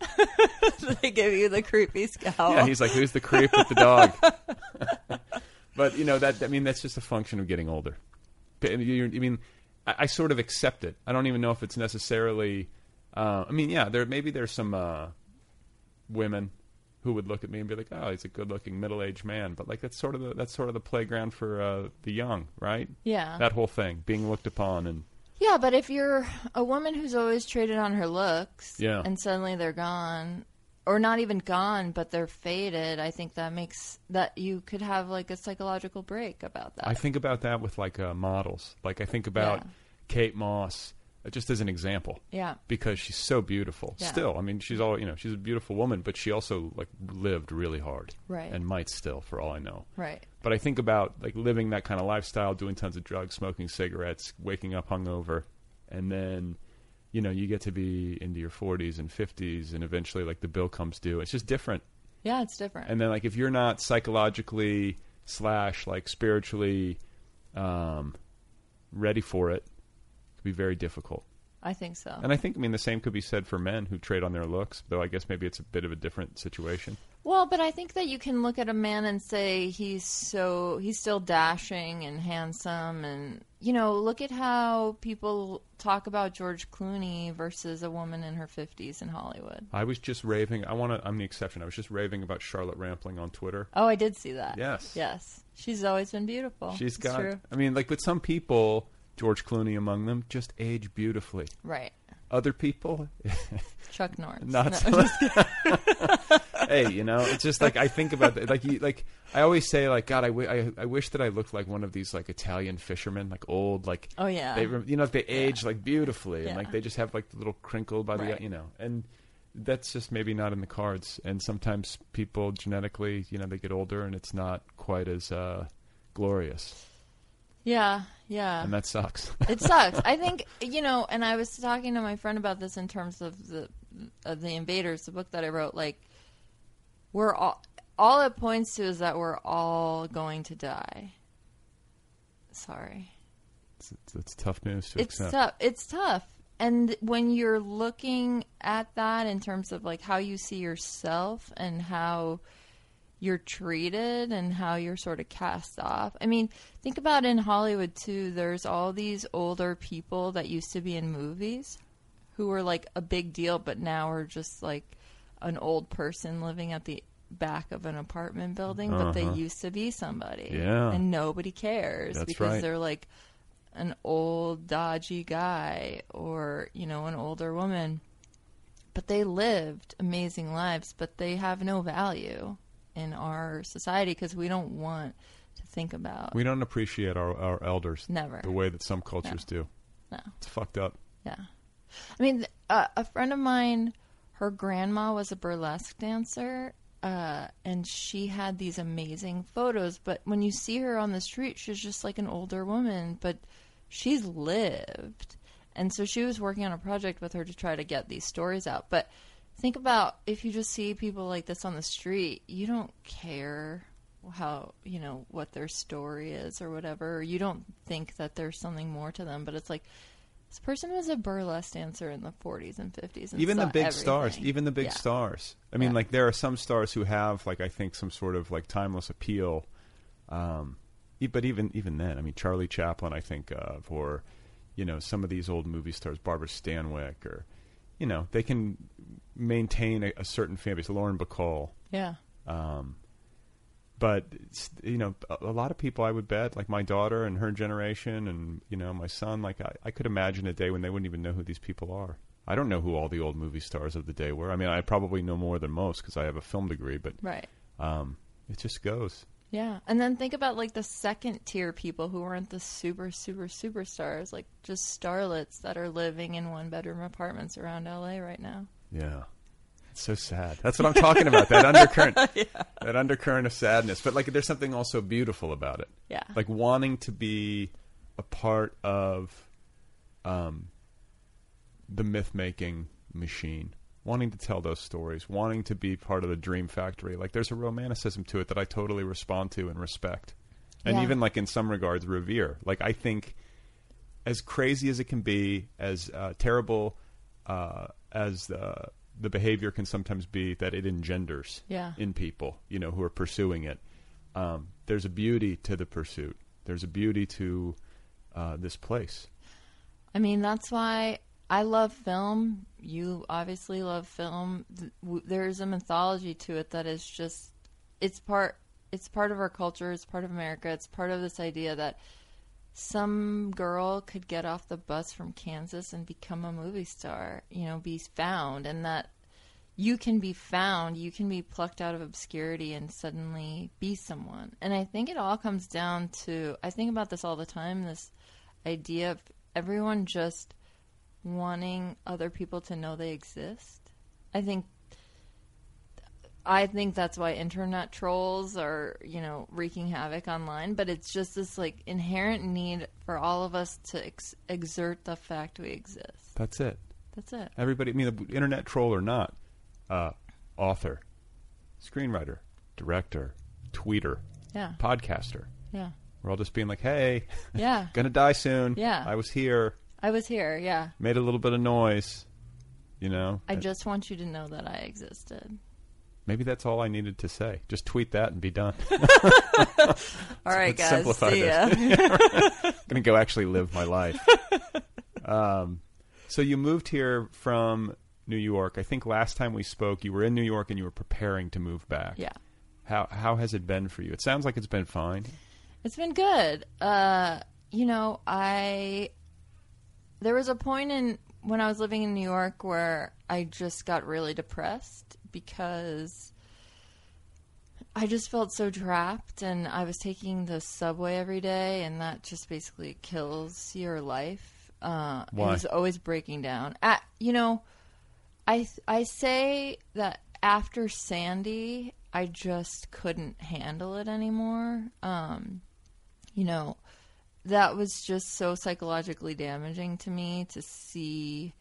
they give you the creepy scowl. yeah, he's like, who's the creep with the dog? but you know that I mean that's just a function of getting older. You- I mean, I, I sort of accept it. I don't even know if it's necessarily. Uh, I mean, yeah, there maybe there's some uh, women who would look at me and be like, "Oh, he's a good-looking middle-aged man," but like that's sort of the that's sort of the playground for uh, the young, right? Yeah. that whole thing, being looked upon, and Yeah, but if you're a woman who's always traded on her looks, Yeah. and suddenly they're gone, or not even gone, but they're faded, I think that makes that you could have like a psychological break about that. I think about that with like uh, models. Like I think about Yeah. Kate Moss, uh, just as an example. Yeah. Because she's so beautiful. Yeah. Still, I mean, she's all you know. She's a beautiful woman, but she also like lived really hard. Right. And might still, for all I know. right. But I think about like living that kind of lifestyle, doing tons of drugs, smoking cigarettes, waking up hungover, and then, you know, you get to be into your 40s and 50s, and eventually, like the bill comes due. It's just different. Yeah, it's different. And then, like, if you're not psychologically slash like spiritually um, ready for it, it could be very difficult. I think so. And I think, I mean, the same could be said for men who trade on their looks, though I guess maybe it's a bit of a different situation. Well, but I think that you can look at a man and say he's so he's still dashing and handsome and you know, look at how people talk about George Clooney versus a woman in her 50s in Hollywood. I was just raving. I want to. I'm the exception. I was just raving about Charlotte Rampling on Twitter. Oh, I did see that. Yes. Yes. She's always been beautiful. She's It's got. true. I mean, like with some people, George Clooney among them, just age beautifully. Right. Other people, Chuck Norris. not No, so. hey, you know, it's just like I think about that. Like, you, like I always say, like God, I, w- I, I wish that I looked like one of these like Italian fishermen, like old, like Oh, yeah. they, you know, they age like beautifully, and like they just have like the little crinkle by the, Right. you know, and that's just maybe not in the cards. And sometimes people genetically, you know, they get older, and it's not quite as uh, glorious, Yeah, yeah. and that sucks. it sucks. I think you know, and I was talking to my friend about this in terms of the of the Invaders, the book that I wrote. Like, we're all all it points to is that we're all going to die. Sorry, it's, tough news to it's accept. tough. It's tough, and when you're looking at that in terms of like how you see yourself and how you're treated and how you're sort of cast off. I mean, think about in Hollywood too. There's all these older people that used to be in movies who were like a big deal, but now are just like an old person living at the back of an apartment building, but they Uh-huh. used to be somebody. Yeah. And nobody cares That's because right. they're like an old dodgy guy or you know an older woman but they lived amazing lives but they have no value in our society because we don't want to think about We don't appreciate our, our elders Never. the way that some cultures do. no It's fucked up. yeah i mean uh, a friend of mine her grandma was a burlesque dancer uh, and she had these amazing photos but when you see her on the street she's just like an older woman but she's lived and so she was working on a project with her to try to get these stories out but think about if you just see people like this on the street you don't care how you know what their story is or whatever you don't think that there's something more to them but it's like this person was a burlesque dancer in the 40s and 50s and even the big everything. stars, even the big Yeah. stars. I mean, Yeah. like there are some stars who have, like I think, some sort of like timeless appeal. Um, but even even then, I mean, Charlie Chaplin, I think of, or you know, some of these old movie stars, Barbara Stanwyck, or you know, they can maintain a, a certain fan base. Lauren Bacall. yeah Um, but you know, a, a lot of people I would bet, like my daughter and her generation, and you know, my son. Like I, I could imagine a day when they wouldn't even know who these people are. I don't know who all the old movie stars of the day were. I mean, I probably know more than most because I have a film degree, but right um, it just goes. Yeah, and then think about like the second tier people who aren't the super super superstars, like just starlets that are living in one bedroom apartments around LA right now. Yeah. It's so sad. That's what I'm talking about. That undercurrent, that undercurrent of sadness. But like, there's something also beautiful about it. Yeah. Like wanting to be a part of, um, the myth making machine, wanting to tell those stories, wanting to be part of the dream factory. Like, there's a romanticism to it that I totally respond to and respect, and Yeah. even like in some regards revere. Like, I think as crazy as it can be, as uh, terrible uh, as the the behavior can sometimes be that it engenders Yeah. in people, you know, who are pursuing it. Um, there's a beauty to the pursuit. There's a beauty to uh, this place. I mean, that's why I love film. You obviously love film. There's a mythology to it that is just it's part it's part of our culture, it's part of America. It's part of this idea that some girl could get off the bus from Kansas and become a movie star, you know, be found and that you can be found, you can be plucked out of obscurity and suddenly be someone. And I think it all comes down to I think about this all the time, this idea of everyone just wanting other people to know they exist. I think I think that's why internet trolls are, you know, wreaking havoc online, but it's just this like inherent need for all of us to ex- exert the fact we exist. That's it. That's it. Everybody, I mean, the internet troll or not, uh, author, screenwriter, director, tweeter, Yeah. podcaster. Yeah. We're all just being like, hey, Yeah. gonna die soon. Yeah. I was here, I was here, yeah. made a little bit of noise. You know, I just want you to know that I existed. Maybe that's all I needed to say. Just tweet that and be done. All right, guys. simplify See ya. this. gonna go actually live my life. um, so you moved here from New York. I think last time we spoke, you were in New York and you were preparing to move back. yeah. How how has it been for you? It sounds like it's been fine. It's been good. Uh, you know, I there was a point in when I was living in New York where I just got really depressed because I just felt so trapped and I was taking the subway every day and that just basically kills your life. Uh Why? it was always breaking down. At, you know, I I say that after Sandy, I just couldn't handle it anymore. Um you know, that was just so psychologically damaging to me to see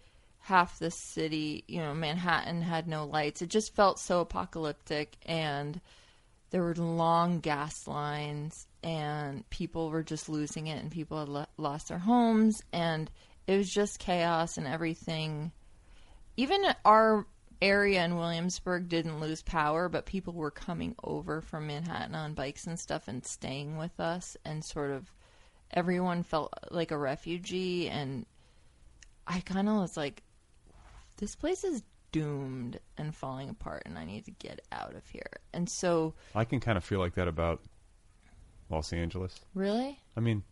half the city, you know, Manhattan had no lights. It just felt so apocalyptic and there were long gas lines and people were just losing it and people had lo- lost their homes and it was just chaos and everything even our area in Williamsburg didn't lose power, but people were coming over from Manhattan on bikes and stuff and staying with us, and sort of everyone felt like a refugee. And I kind of was like, this place is doomed and falling apart, and I need to get out of here. And so, I can kind of feel like that about Los Angeles. really, I mean,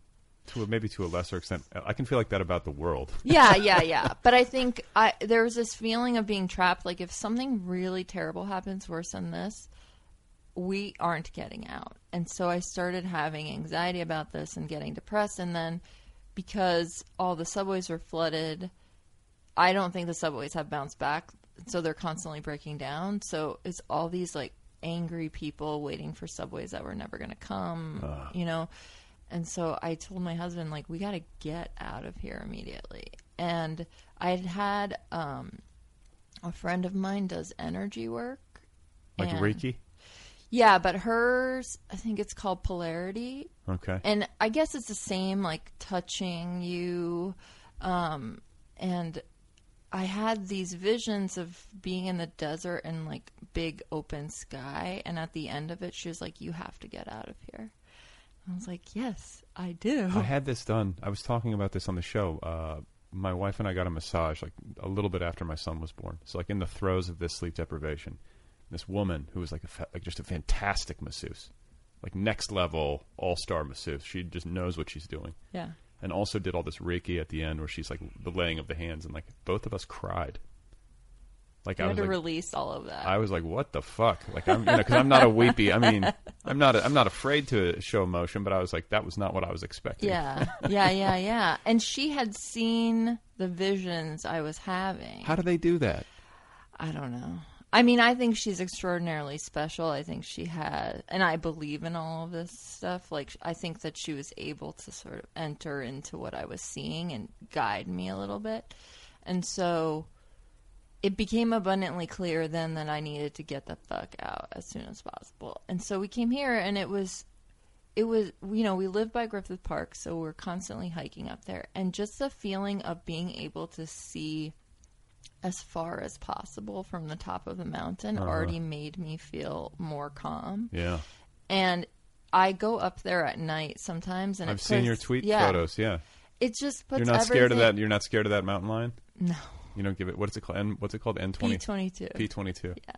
to a, maybe to a lesser extent. I can feel like that about the world. yeah, yeah, yeah. But I think I there was this feeling of being trapped. Like if something really terrible happens, worse than this, we aren't getting out. And so I started having anxiety about this and getting depressed. And then because all the subways were flooded, I don't think the subways have bounced back. So they're constantly breaking down. So it's all these like angry people waiting for subways that were never going to come, you know. And so I told my husband, like, we got to get out of here immediately. And I had had um, a friend of mine does energy work. Like and- Reiki. Yeah, but hers, I think it's called polarity. Okay. And I guess it's the same, like touching you. Um, and I had these visions of being in the desert and like big open sky. And at the end of it, she was like, You have to get out of here. I was like, Yes, I do. I had this done. I was talking about this on the show. Uh, my wife and I got a massage like a little bit after my son was born. So like in the throes of this sleep deprivation, this woman who was like a fa- like just a fantastic masseuse, like next level all star masseuse. She just knows what she's doing. Yeah. And also did all this Reiki at the end where she's like the laying of the hands and like both of us cried. Like You I had was to like, release all of that. I was like, "What the fuck?" Like I'm, you know, because I'm not a weepy. I mean, I'm not. I'm not afraid to show emotion, but I was like, that was not what I was expecting. yeah, yeah, yeah, yeah. And she had seen the visions I was having. How do they do that? I don't know. I mean, I think she's extraordinarily special. I think she had, and I believe in all of this stuff. Like, I think that she was able to sort of enter into what I was seeing and guide me a little bit. And so it became abundantly clear then that I needed to get the fuck out as soon as possible. And so we came here, and it was, it was, you know, we live by Griffith Park, so we're constantly hiking up there. And just the feeling of being able to see as far as possible from the top of the mountain uh-huh. already made me feel more calm. Yeah, And I go up there at night sometimes, and I've seen your tweet yeah, photos. Yeah, It just puts you're not scared of that. You're not scared of that mountain lion. No, You don't give it. What's it called? N, what's it called? N twenty. P twenty two. P twenty two. Yeah.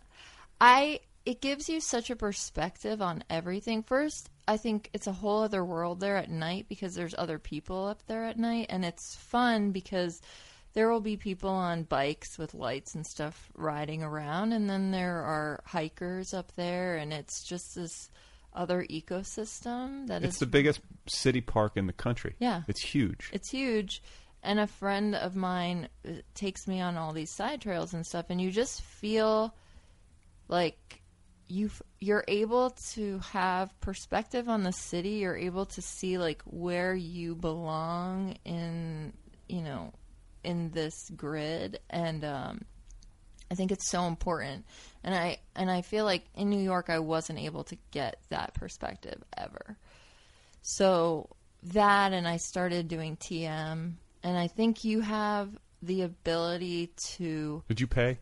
I it gives you such a perspective on everything. First, I think it's a whole other world there at night because there's other people up there at night and it's fun because there will be people on bikes with lights and stuff riding around and then there are hikers up there and it's just this other ecosystem that It's is the biggest city park in the country. Yeah. it's huge. it's huge. And a friend of mine uh, takes me on all these side trails and stuff, and you just feel like you you're able to have perspective on the city. You're able to see like where you belong in you know in this grid, and um, I think it's so important. And I and I feel like in New York, I wasn't able to get that perspective ever. So that, and I started doing TM, and I think you have the ability to. Did you pay?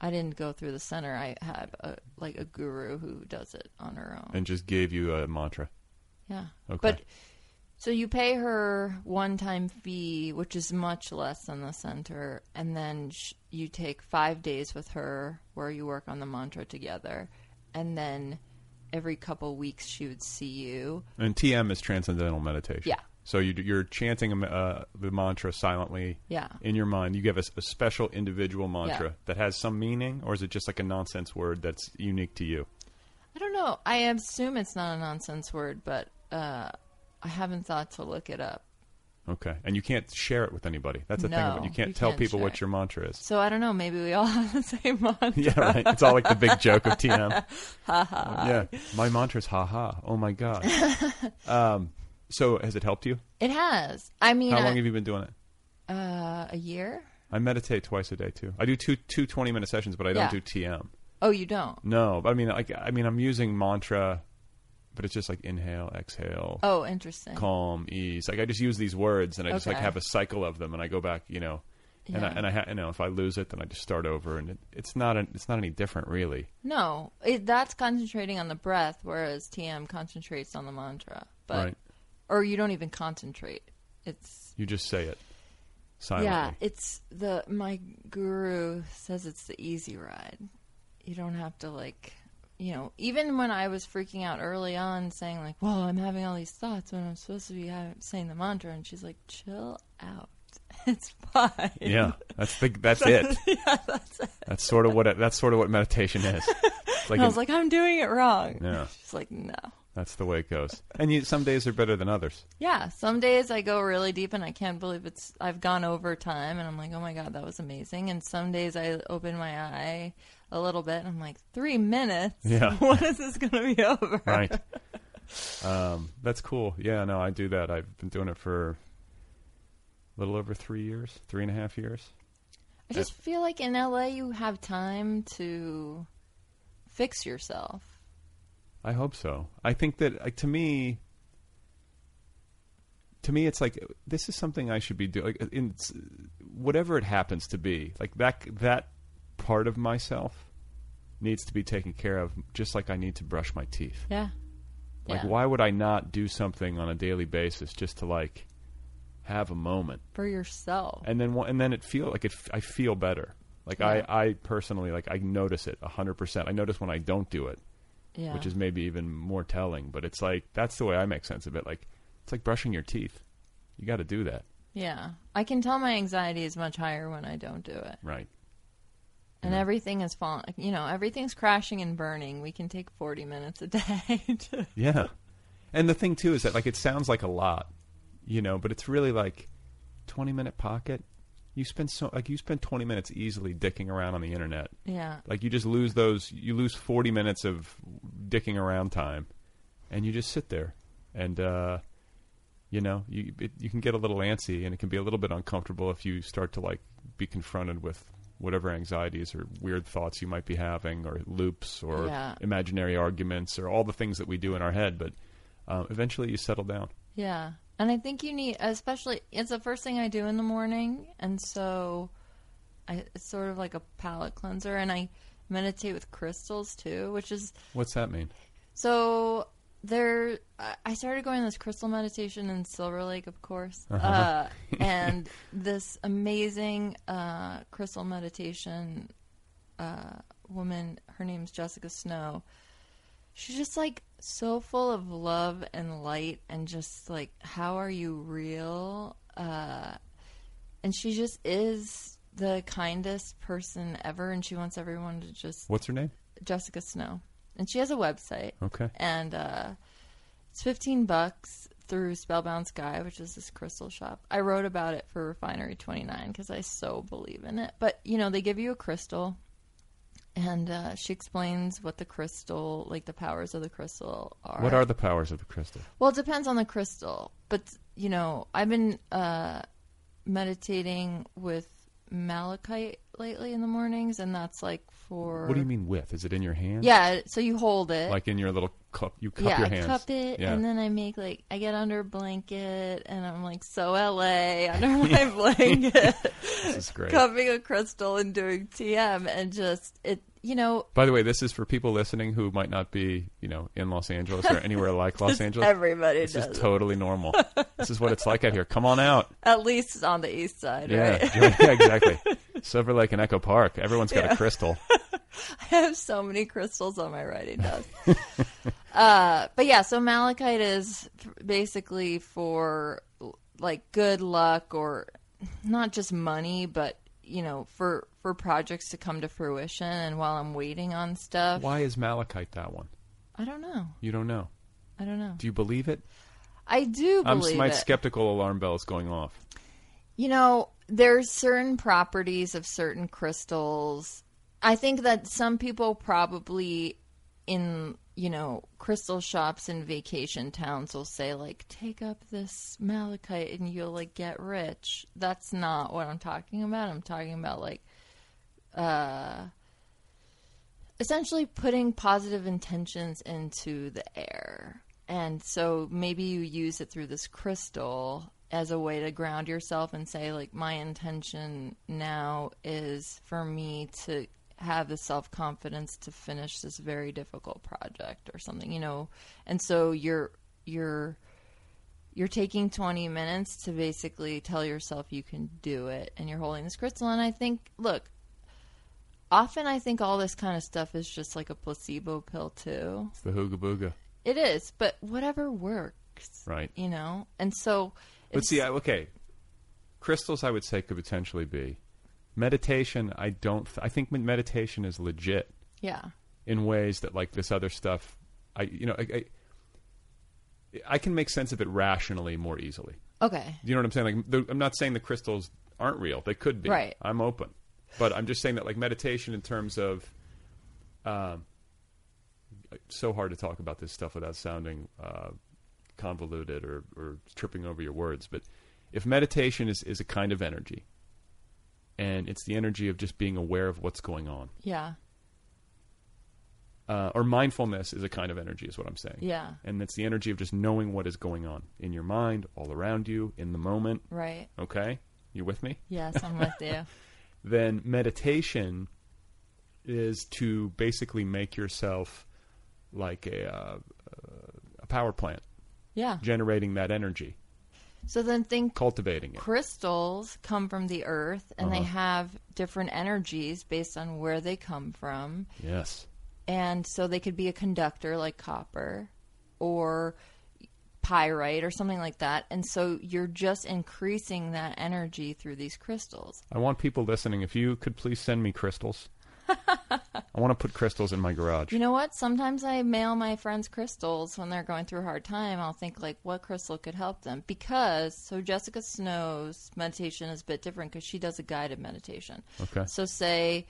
I didn't go through the center. I had a, like a guru who does it on her own. And just gave you a mantra. yeah, Okay. but so you pay her one-time fee, which is much less than the center, and then sh- you take five days with her where you work on the mantra together, and then every couple weeks she would see you. And TM is transcendental meditation. Yeah. So you, you're chanting uh, the mantra silently Yeah. in your mind. You give us a, special individual mantra Yeah. that has some meaning, or is it just like a nonsense word that's unique to you? I don't know. I assume it's not a nonsense word, but uh, I haven't thought to look it up. Okay. And you can't share it with anybody. That's the thing about No, it. You can't you tell can't people what it. your mantra is. So I don't know. Maybe we all have the same mantra. Yeah, right. It's all like the big joke of TM. ha ha. yeah, my mantra's ha ha. Oh my god. um, so has it helped you? It has. I mean, How I- long have you been doing it? uh, a year? I meditate twice a day too. I do two two 20 minute sessions, but I don't Yeah. do TM. Oh, you don't? No, but I mean, like, I mean, I'm using mantra, but it's just like inhale, exhale, Oh, interesting. calm, ease. Like I just use these words, and I just like have a cycle of them, and I go back, you know, and I, Yeah. and I, ha- you know, if I lose it, then I just start over, and it, it's not, a, it's not any different, really. No, it, that's concentrating on the breath, whereas TM concentrates on the mantra. But Right. or you don't even concentrate. It's You just say it silently. yeah, it's the my guru says it's the easy ride. You don't have to like you know, even when I was freaking out early on, saying like, "Well, I'm having all these thoughts when I'm supposed to be having, saying the mantra," and she's like, "Chill out, it's fine." Yeah, that's the that's it. yeah, that's it. That's sort of what it, that's sort of what meditation is. It's like And I an- was like, "I'm doing it wrong." Yeah. She's like, "No." that's the way it goes. And you, some days are better than others. Yeah, some days I go really deep and I can't believe it's I've gone over time and I'm like, "Oh my god, that was amazing." And some days I open my eye a little bit I'm like, three minutes? Yeah. when is this going to be over?" Right. um, that's cool. Yeah, no, I do that. I've been doing it for a little over three years, three and a half years. I just feel like in LA you have time to fix yourself. I hope so. I think that like, to me, to me, it's like this is something I should be doing. Like, in whatever it happens to be, like that that part of myself needs to be taken care of, just like I need to brush my teeth. Yeah. Like, Yeah. why would I not do something on a daily basis just to like have a moment? For yourself. and then and then it feel like it I feel better. Like Yeah. I I personally like I notice it a hundred percent. I notice when I don't do it, Yeah. which is maybe even more telling. But it's like that's the way I make sense of it. Like it's like brushing your teeth. You got to do that, Yeah. I can tell my anxiety is much higher when I don't do it. right? And everything is falling, you know, everything's crashing and burning. We can take 40 minutes a day to Yeah. And the thing too is that like it sounds like a lot, you know, but it's really like twenty minute pocket. You spend so like you spend twenty minutes easily dicking around on the internet. Yeah. Like you just lose those. You lose forty minutes of dicking around time, and you just sit there, and uh, you know you it, you can get a little antsy, and it can be a little bit uncomfortable if you start to like be confronted with whatever anxieties or weird thoughts you might be having, or loops, or Yeah. imaginary arguments, or all the things that we do in our head. But um, eventually, you settle down. Yeah. And I think you need, especially, it's the first thing I do in the morning. And so I, it's sort of like a palate cleanser. And I meditate with crystals too, which is What's that mean? so there. I- started going on this crystal meditation in Silver Lake, of course. Uh-huh. uh and this amazing uh, crystal meditation uh, woman, her name's Jessica Snow. She's just like so full of love and light and just like how are you real uh and she just is the kindest person ever and she wants everyone to just What's her name? Jessica Snow and she has a website Okay. and uh it's 15 bucks through Spellbound Sky, which is this crystal shop. I wrote about it for Refinery 29 because I so believe in it. But, you know, they give you a crystal and uh, she explains what the crystal, like the powers of the crystal are. What are the powers of the crystal? Well, it depends on the crystal. But, you know, I've been uh, meditating with malachite lately in the mornings, and that's like for. What do you mean with? Is it in your hand? Yeah, so you hold it. Like in your little cup, you cup yeah, your I hands. cup it, Yeah. and then I make like I get under a blanket, and I'm like so LA under my blanket, This is great. cupping a crystal and doing TM, and just it, you know, By the way, this is for people listening who might not be, you know, in Los Angeles or anywhere like Los Angeles. everybody this does is tony normal. this is what it's like out here. Come on out. at least on the east side, Yeah, right? yeah, exactly. Silver Lake and Echo Park. Everyone's got a crystal. I have so many crystals on my writing desk. uh, but yeah, so malachite is basically for like good luck or not just money, but you know, for for projects to come to fruition. And while I'm waiting on stuff, Why is malachite that one? I don't know. You don't know. I don't know. Do you believe it? I do I'm my it. skeptical alarm bell is going off. You know, there's certain properties of certain crystals. I think that some people probably in, you know, crystal shops in vacation towns will say like take up this malachite and you'll like get rich. That's not what I'm talking about. I'm talking about like uh essentially putting positive intentions into the air. And so maybe you use it through this crystal as a way to ground yourself and say, like, my intention now is for me to have the self confidence to finish this very difficult project or something, you know. And so you're you're you're taking 20 minutes to basically tell yourself you can do it and you're holding this crystal and I think look often I think all this kind of stuff is just like a placebo pill too. It's the hooga booga. It is, but whatever works, Right. you know. And so, But see, I, okay, crystals I would say could potentially be meditation. I don't. Th- I think meditation is legit yeah, in ways that like this other stuff. I you know I, I, I can make sense of it rationally more easily. okay, Do You know what I'm saying? Like, the, I'm not saying the crystals aren't real. They could be. Right. I'm open, but I'm just saying that like meditation in terms of. Um, so hard to talk about this stuff without sounding uh, convoluted or, or tripping over your words. But if meditation is, is a kind of energy, and it's the energy of just being aware of what's going on, yeah, uh, or mindfulness is a kind of energy, is what I'm saying. yeah, And it's the energy of just knowing what is going on in your mind, all around you, in the moment. right. Okay? You with me? Yes, I'm with you. Then meditation is to basically make yourself like a, uh, a power plant, Yeah. generating that energy, So then think cultivating it. crystals come from the earth and they Uh-huh. have different energies based on where they come from. Yes. And so they could be a conductor like copper or pyrite or something like that. And so you're just increasing that energy through these crystals. I want people listening, if you could please send me crystals. I want to put crystals in my garage. You know what? Sometimes I mail my friends crystals when they're going through a hard time. I'll think like, what crystal could help them? Because so Jessica Snow's meditation is a bit different because she does a guided meditation. Okay. So say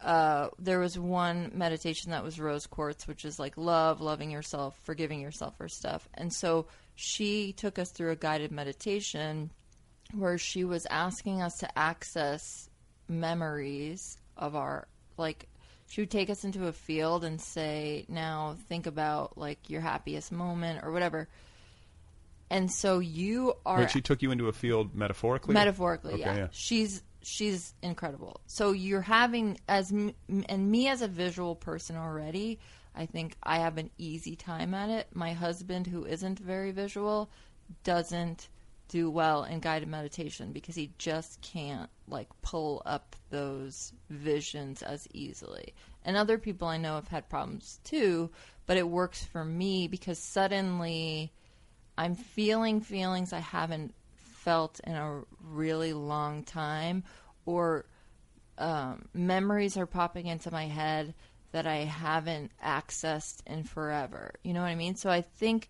uh, there was one meditation that was rose quartz, which is like love, loving yourself, forgiving yourself for stuff. And so she took us through a guided meditation where she was asking us to access memories of our like she would take us into a field and say now think about like your happiest moment or whatever and so you are Wait, she took you into a field metaphorically? metaphorically Okay, yeah. yeah. she's she's incredible so you're having as and me as a visual person already i think i have an easy time at it my husband who isn't very visual doesn't do well in guided meditation because he just can't like pull up those visions as easily and other people i know have had problems too but it works for me because suddenly I'm feeling feelings I haven't felt in a really long time, or um, memories are popping into my head that I haven't accessed in forever. You know what I mean? So I think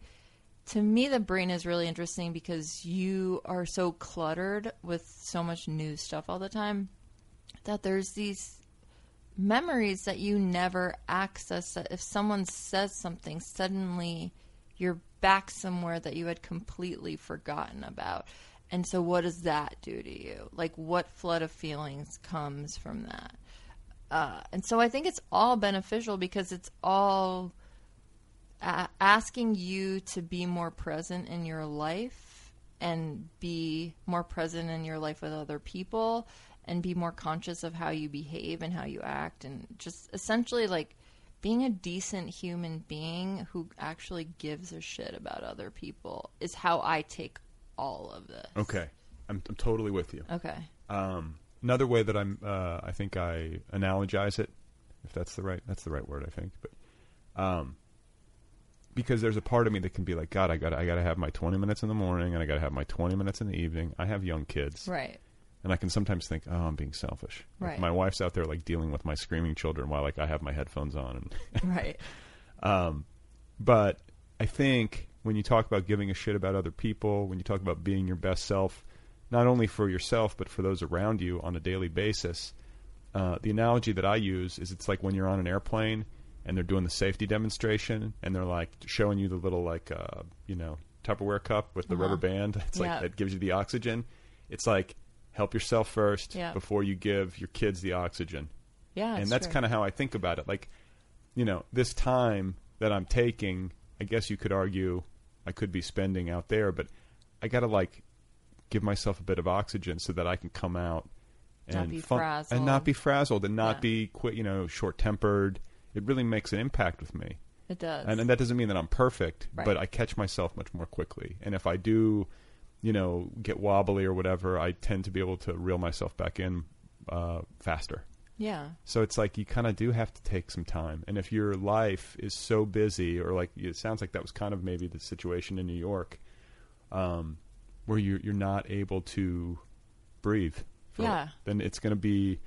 to me, the brain is really interesting because you are so cluttered with so much new stuff all the time that there's these memories that you never access that if someone says something suddenly you're back somewhere that you had completely forgotten about. And so what does that do to you? Like what flood of feelings comes from that? Uh, and so i think it's all beneficial because it's all a- asking you to be more present in your life and be more present in your life with other people and be more conscious of how you behave and how you act and just essentially like being a decent human being who actually gives a shit about other people is how I take all of this. Okay. I'm, I'm totally with you. Okay. Um, another way that I'm, uh, I think I analogize it, if that's the right, that's the right word, I think. But, um, because there's a part of me that can be like, God, I got, I got to have my 20 minutes in the morning, and I got to have my 20 minutes in the evening. I have young kids, Right. and I can sometimes think, oh, I'm being selfish. Like, my wife's out there like dealing with my screaming children while like I have my headphones on, and Right. um, but I think when you talk about giving a shit about other people, when you talk about being your best self, not only for yourself but for those around you on a daily basis, uh, the analogy that I use is it's like when you're on an airplane and they're doing the safety demonstration and they're like showing you the little like uh, you know Tupperware cup with the Uh-huh. rubber band. It's like that gives you the oxygen. It's like help yourself first Yeah. before you give your kids the oxygen Yeah. and that's kind of how I think about it. Like, you know, this time that I'm taking, I guess you could argue I could be spending out there, but I got to like give myself a bit of oxygen so that I can come out and Not be fun- frazzled. and not be frazzled and not Yeah. be quit, you know, short tempered. It really makes an impact with me. It does. And, and that doesn't mean that I'm perfect, Right. but I catch myself much more quickly. And if I do, you know, get wobbly or whatever, I tend to be able to reel myself back in uh, faster. Yeah. So it's like you kind of do have to take some time. And if your life is so busy, or like it sounds like that was kind of maybe the situation in New York, um, where you're you're not able to breathe, for- Yeah. then it's going to be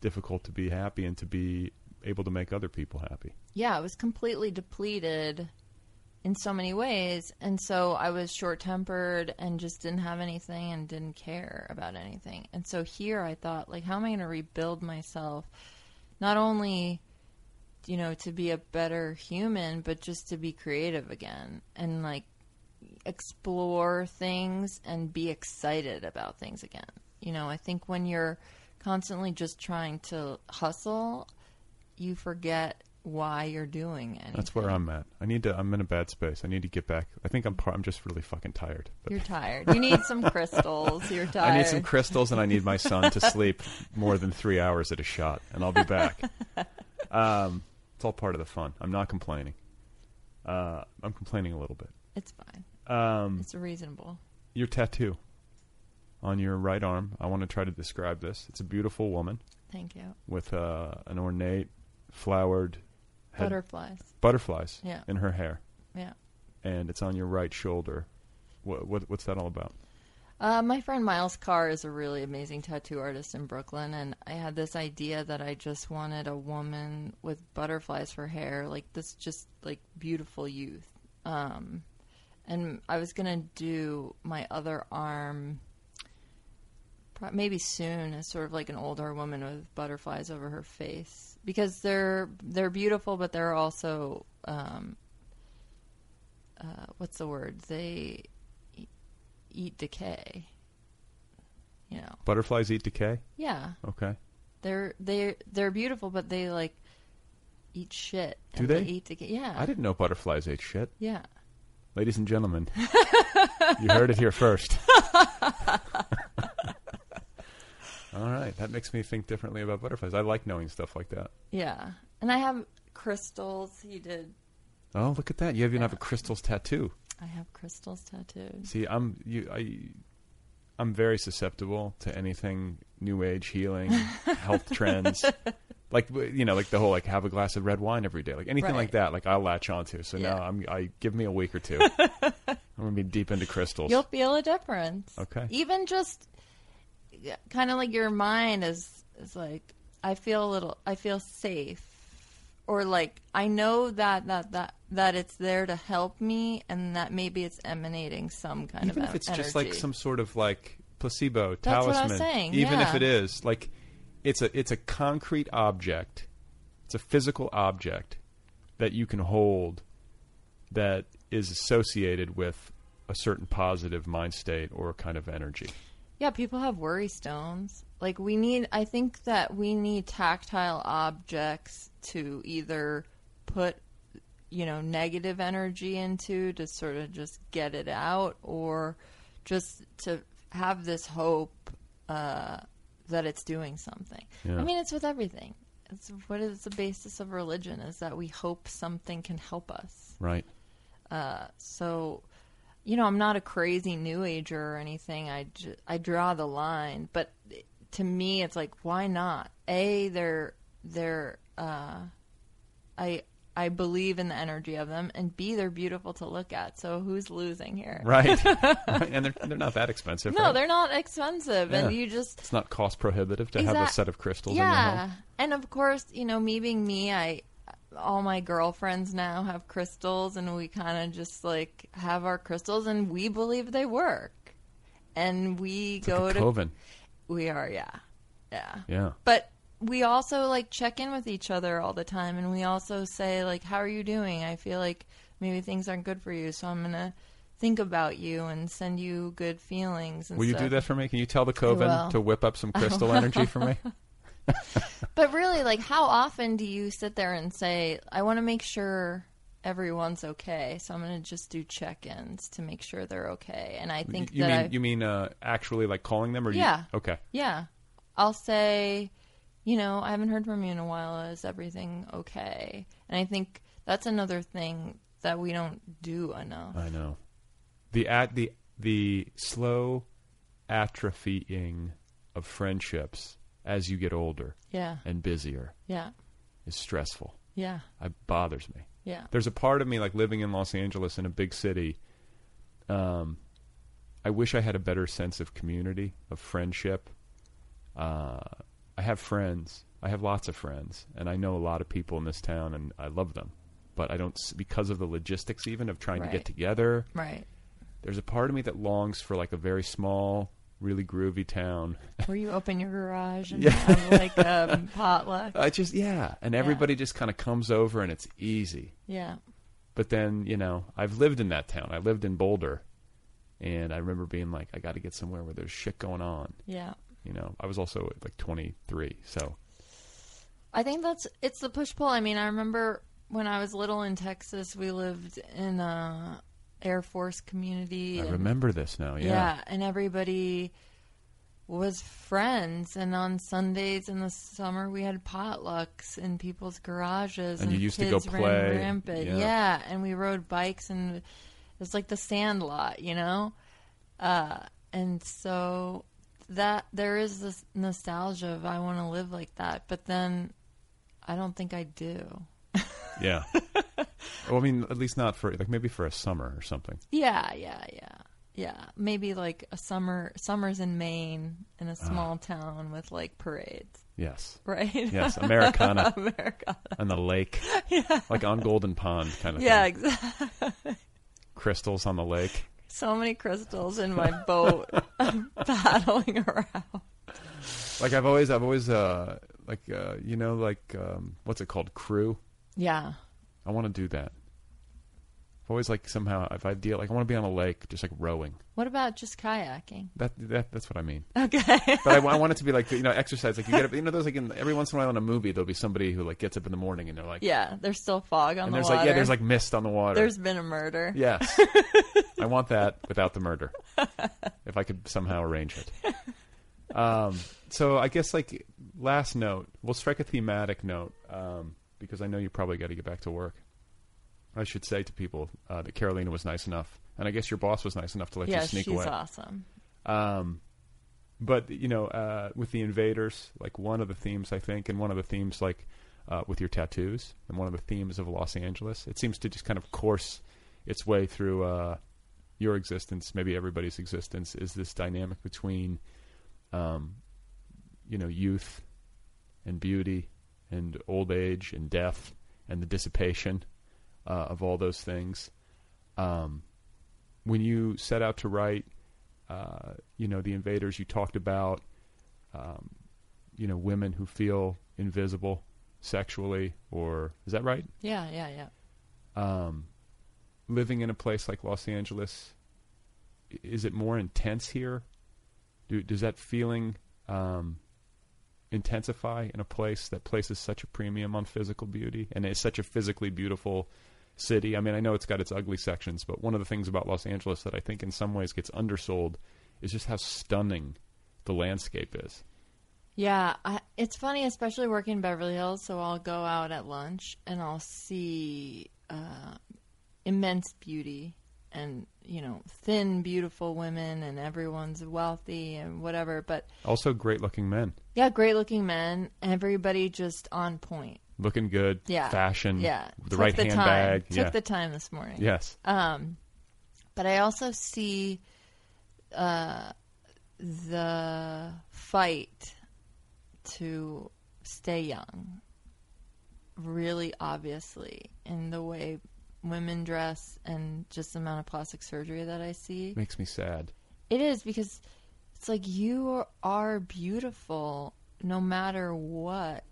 difficult to be happy and to be able to make other people happy. yeah, I was completely depleted in so many ways. And so I was short tempered and just didn't have anything and didn't care about anything. And so here I thought, like, how am I going to rebuild myself? Not only, you know, to be a better human, but just to be creative again and, like, explore things and be excited about things again. You know, I think when you're constantly just trying to hustle, you forget why you're doing anything. That's where I'm at. I need to. I'm in a bad space. I need to get back. I think I'm. Par- I'm just really fucking tired. But You're tired. You need some crystals. You're tired. I need some crystals, and I need my son to sleep more than three hours at a shot, and I'll be back. Um, it's all part of the fun. I'm not complaining. Uh, I'm complaining a little bit. It's fine. Um, It's reasonable. your tattoo on your right arm. I want to try to describe this. It's a beautiful woman Thank you. with uh, an ornate, flowered head- Butterflies. butterflies Yeah. in her hair, Yeah. and it's on your right shoulder. What, what what's that all about? Uh, my friend Miles Carr is a really amazing tattoo artist in Brooklyn, and I had this idea that I just wanted a woman with butterflies for hair, like this, just like beautiful youth. Um, and I was gonna do my other arm, maybe soon, as sort of like an older woman with butterflies over her face, because they're they're beautiful, but they're also um, uh, what's the word? They e- eat decay. You know. Butterflies eat decay. Yeah. Okay. They're they're they're beautiful, but they like eat shit. Do and they? eat decay? Yeah. I didn't know butterflies ate shit. Yeah. Ladies and gentlemen, you heard it here first. All right, that makes me think differently about butterflies. I like knowing stuff like that. Yeah. And I have crystals. He did. Oh, look at that! You even have a crystals tattoo. I have crystals tattooed. See, I'm you. I, I'm very susceptible to anything new age healing, health trends. Like you know, like the whole like have a glass of red wine every day, like anything Right. like that. Like I'll latch onto. So Yeah. now I'm. I give me a week or two. I'm gonna be deep into crystals. You'll feel a difference. Okay. Even just kind of like your mind is is like I feel a little I feel safe. Or like I know that that that that it's there to help me and that maybe it's emanating some kind even of if it's energy. just like some sort of like placebo That's talisman saying, even if it is like it's a it's a concrete object. It's a physical object that you can hold that is associated with a certain positive mind state or kind of energy Yeah, people have worry stones. Like we need I think that we need tactile objects to either put you know negative energy into to sort of just get it out or just to have this hope uh, that it's doing something. Yeah. I mean, it's with everything. It's what is the basis of religion is that we hope something can help us. right Uh, so, you know, I'm not a crazy new ager or anything. I, I draw the line, but to me, it's like, why not? A, they're they're uh, I I believe in the energy of them, and B, they're beautiful to look at. So who's losing here? right, Right. and they're, they're not that expensive No, right? they're not expensive, Yeah. and you just it's not cost prohibitive to have a set of crystals in your yeah, and of course, you know, me being me, I all my girlfriends now have crystals, and we kind of just like have our crystals, and we believe they work, and we it's go like to coven. We are, yeah, yeah, yeah. But. We also like check in with each other all the time, and we also say like, "How are you doing? I feel like maybe things aren't good for you, so I'm gonna think about you and send you good feelings." And will you do that for me? Can you tell the coven to whip up some crystal energy for me But really, like, how often do you sit there and say, I want to make sure everyone's okay, so I'm going to just do check ins to make sure they're okay? And I think you that mean I, you mean uh, actually like calling them or you- Yeah. okay yeah, I'll say, you know, I haven't heard from you in a while. Is everything okay? And I think that's another thing that we don't do enough. I know. The at the the slow atrophying of friendships as you get older Yeah. and busier Yeah. is stressful. Yeah. It bothers me. Yeah. There's a part of me like living in Los Angeles in a big city. Um, I wish I had a better sense of community, of friendship. Uh, I have friends. I have lots of friends, and I know a lot of people in this town, and I love them. But I don't because of the logistics, even of trying to get together. Right. There's a part of me that longs for like a very small, really groovy town. Where you open your garage and Yeah. have like a potluck. I just yeah, and everybody just kind of comes over, and it's easy. Yeah. But then, you know, I've lived in that town. I lived in Boulder. And I remember being like, I got to get somewhere where there's shit going on. Yeah. You know, I was also like 23. So, I think that's it's the push pull. I mean, I remember when I was little in Texas, we lived in a Air Force community. I and- remember this now. Yeah. Yeah, and everybody was friends. And on Sundays in the summer, we had potlucks in people's garages, And and, you used to go kids ran play. rampant. Yeah. Yeah. and we rode bikes, and it was like the Sandlot, you know. Uh, and so that there is this nostalgia of I want to live like that, but then I don't think I do. Yeah. well, I mean, at least not for, like, maybe for a summer or something. Yeah, yeah, yeah. Yeah, maybe like a summer summers in Maine in Ah. a small town with like parades, Yes. right? Yes. Americana. Americana. on the lake. Yeah. Like on Golden Pond kind of Yeah, thing. exactly. Crystals on the lake. So many crystals in my boat paddling around. Like, I've always, I've always, uh, like, uh, you know, like, um, what's it called? Crew? Yeah. I want to do that. I've always like somehow if I deal like I want to be on a lake just like rowing. What about just kayaking? That that that's what I mean. Okay. But I, I want it to be like you know exercise like you get up you know those like in, every once in a while in a movie there'll be somebody who like gets up in the morning and they're like yeah, there's still fog on and the there's water. like yeah there's like mist on the water. There's been a murder. Yes. I want that without the murder. If I could somehow arrange it. Um, so I guess like last note, we'll strike a thematic note um, because I know you probably got to get back to work. I should say to people uh, that Karolina was nice enough, and I guess your boss was nice enough to let yeah, you sneak she's away. awesome. Um, but you know, uh, with the invaders, like one of the themes I think, and one of the themes like uh, with your tattoos, and one of the themes of Los Angeles, it seems to just kind of course its way through uh, your existence, maybe everybody's existence, is this dynamic between, um, you know, youth and beauty, and old age and death, and the dissipation uh, of all those things. Um, when you set out to write uh, you know, the invaders you talked about, um, you know, women who feel invisible sexually, or is that right? Yeah, yeah, yeah. Um, living in a place like Los Angeles, is it more intense here? Do, does that feeling um, intensify in a place that places such a premium on physical beauty and is such a physically beautiful city? I mean, I know it's got its ugly sections, but one of the things about Los Angeles that I think in some ways gets undersold is just how stunning the landscape is. Yeah, I, it's funny, especially working in Beverly Hills. So I'll go out at lunch and I'll see uh, immense beauty and you know thin, beautiful women, and everyone's wealthy and whatever. But Also, great looking men, yeah, great looking men. Everybody just on point. looking good, Yeah, fashion, Yeah, the Took right the time. handbag. Took Yeah. the time this morning. yes. Um, but I also see uh, the fight to stay young really obviously in the way women dress and just the amount of plastic surgery that I see. Makes me sad. It is because it's like you are, beautiful no matter what.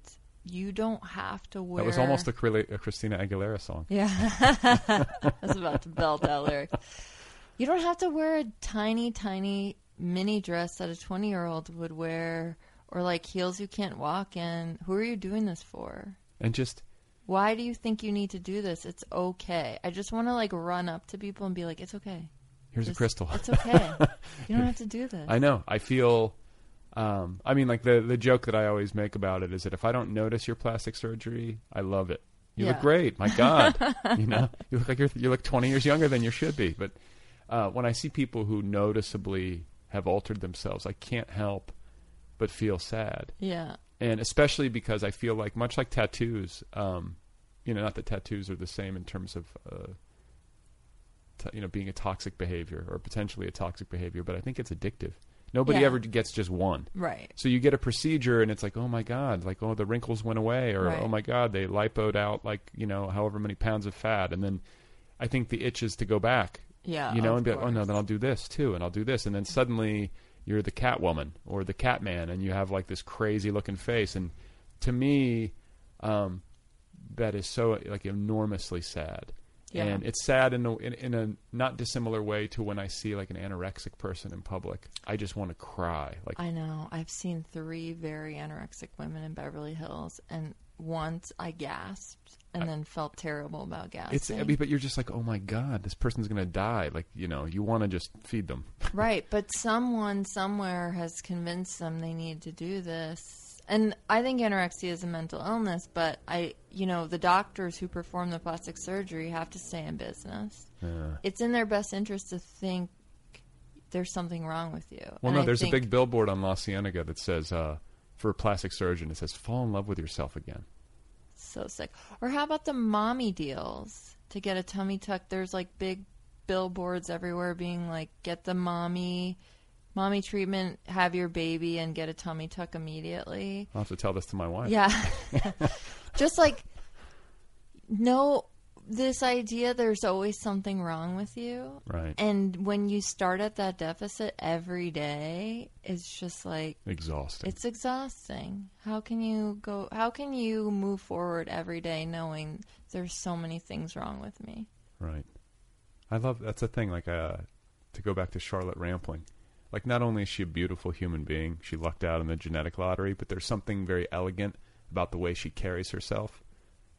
You don't have to wear. That was almost a, a uh, Christina Aguilera song. Yeah. I was about to belt out lyrics. You don't have to wear a tiny, tiny mini dress that a 20 year old would wear or like heels you can't walk in. Who are you doing this for? And just Why do you think you need to do this? It's okay. I just want to like run up to people and be like, it's okay. Here's a crystal. It's okay. you don't have to do this. I know. I feel. Um, I mean, like the the joke that I always make about it is that if I don't notice your plastic surgery, I love it. You look great. My God, you know, you look like you're you look 20 years younger than you should be. But uh, when I see people who noticeably have altered themselves, I can't help but feel sad. Yeah. And especially because I feel like, much like tattoos, um, you know, not that tattoos are the same in terms of, uh, you know, being a toxic behavior or potentially a toxic behavior, but I think it's addictive. Nobody Yeah. ever gets just one. Right. So you get a procedure and it's like, oh my god, like oh the wrinkles went away, or Right. oh my god they lipoed out like you know however many pounds of fat, and then I think the itch is to go back. Yeah, you know, and be like, oh no, then I'll do this too, and I'll do this, and then suddenly you're the Catwoman or the Catman, and you have like this crazy looking face, and to me, um, that is so like enormously sad. Yeah. And it's sad in a, in, in a not dissimilar way to when I see like an anorexic person in public. I just want to cry. Like I know. I've seen three very anorexic women in Beverly Hills, and once I gasped and then felt terrible about gasping. It's, I mean, but you're just like, oh my god, this person's gonna die. Like, you know, you want to just feed them. right, but someone somewhere has convinced them they need to do this. And I think anorexia is a mental illness, but I, you know, the doctors who perform the plastic surgery have to stay in business. Yeah. It's in their best interest to think there's something wrong with you. Well, And no, I there's think- a big billboard on La Cienega that says, uh, for a plastic surgeon, it says, fall in love with yourself again. So sick. Or how about the mommy deals to get a tummy tuck? There's like big billboards everywhere being like, get the mommy, mommy treatment, have your baby, and get a tummy tuck immediately. I'll have to tell this to my wife. Yeah. Just like, no, this idea there's always something wrong with you. Right. And when you start at that deficit every day, it's just like, Exhausting. it's exhausting. How can you go? How can you move forward every day knowing there's so many things wrong with me? Right. I love that's a thing. Like, uh, to go back to Charlotte Rampling, like not only is she a beautiful human being, she lucked out in the genetic lottery, but there's something very elegant about the way she carries herself.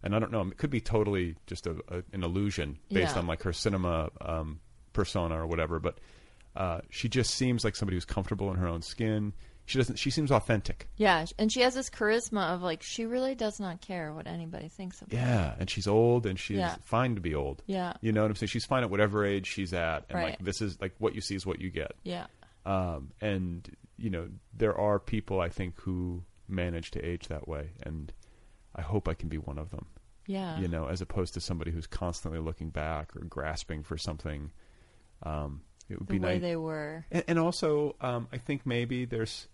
And I don't know, it could be totally just a, a, an illusion based Yeah. on like her cinema um, persona or whatever. But uh, she just seems like somebody who's comfortable in her own skin. She doesn't. She seems authentic. Yeah, and she has this charisma of like she really does not care what anybody thinks of her. Yeah, and she's old, and she's Yeah. fine to be old. Yeah. you know what I'm saying. She's fine at whatever age she's at, and like this is like what you see is what you get. Yeah. Um, and you know there are people I think who manage to age that way, and I hope I can be one of them. Yeah. You know, as opposed to somebody who's constantly looking back or grasping for something. Um, it would The be way nice. they were. And, and also, um, I think maybe there's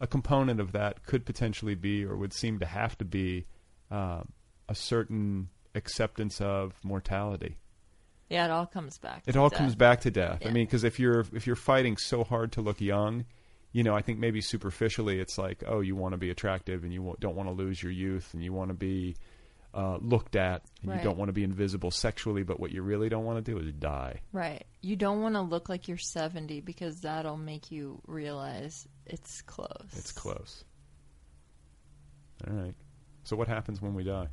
a component of that could potentially be, or would seem to have to be, uh, a certain acceptance of mortality. Yeah, it all comes back. It to all death. comes back to death. I mean, because if you're if you're fighting so hard to look young, you know, I think maybe superficially it's like, oh, you want to be attractive and you don't want to lose your youth and you want to be uh, looked at and Right. you don't want to be invisible sexually, but what you really don't want to do is die. Right. You don't want to look like you're 70 because that'll make you realize it's close. It's close. All right. So what happens when we die?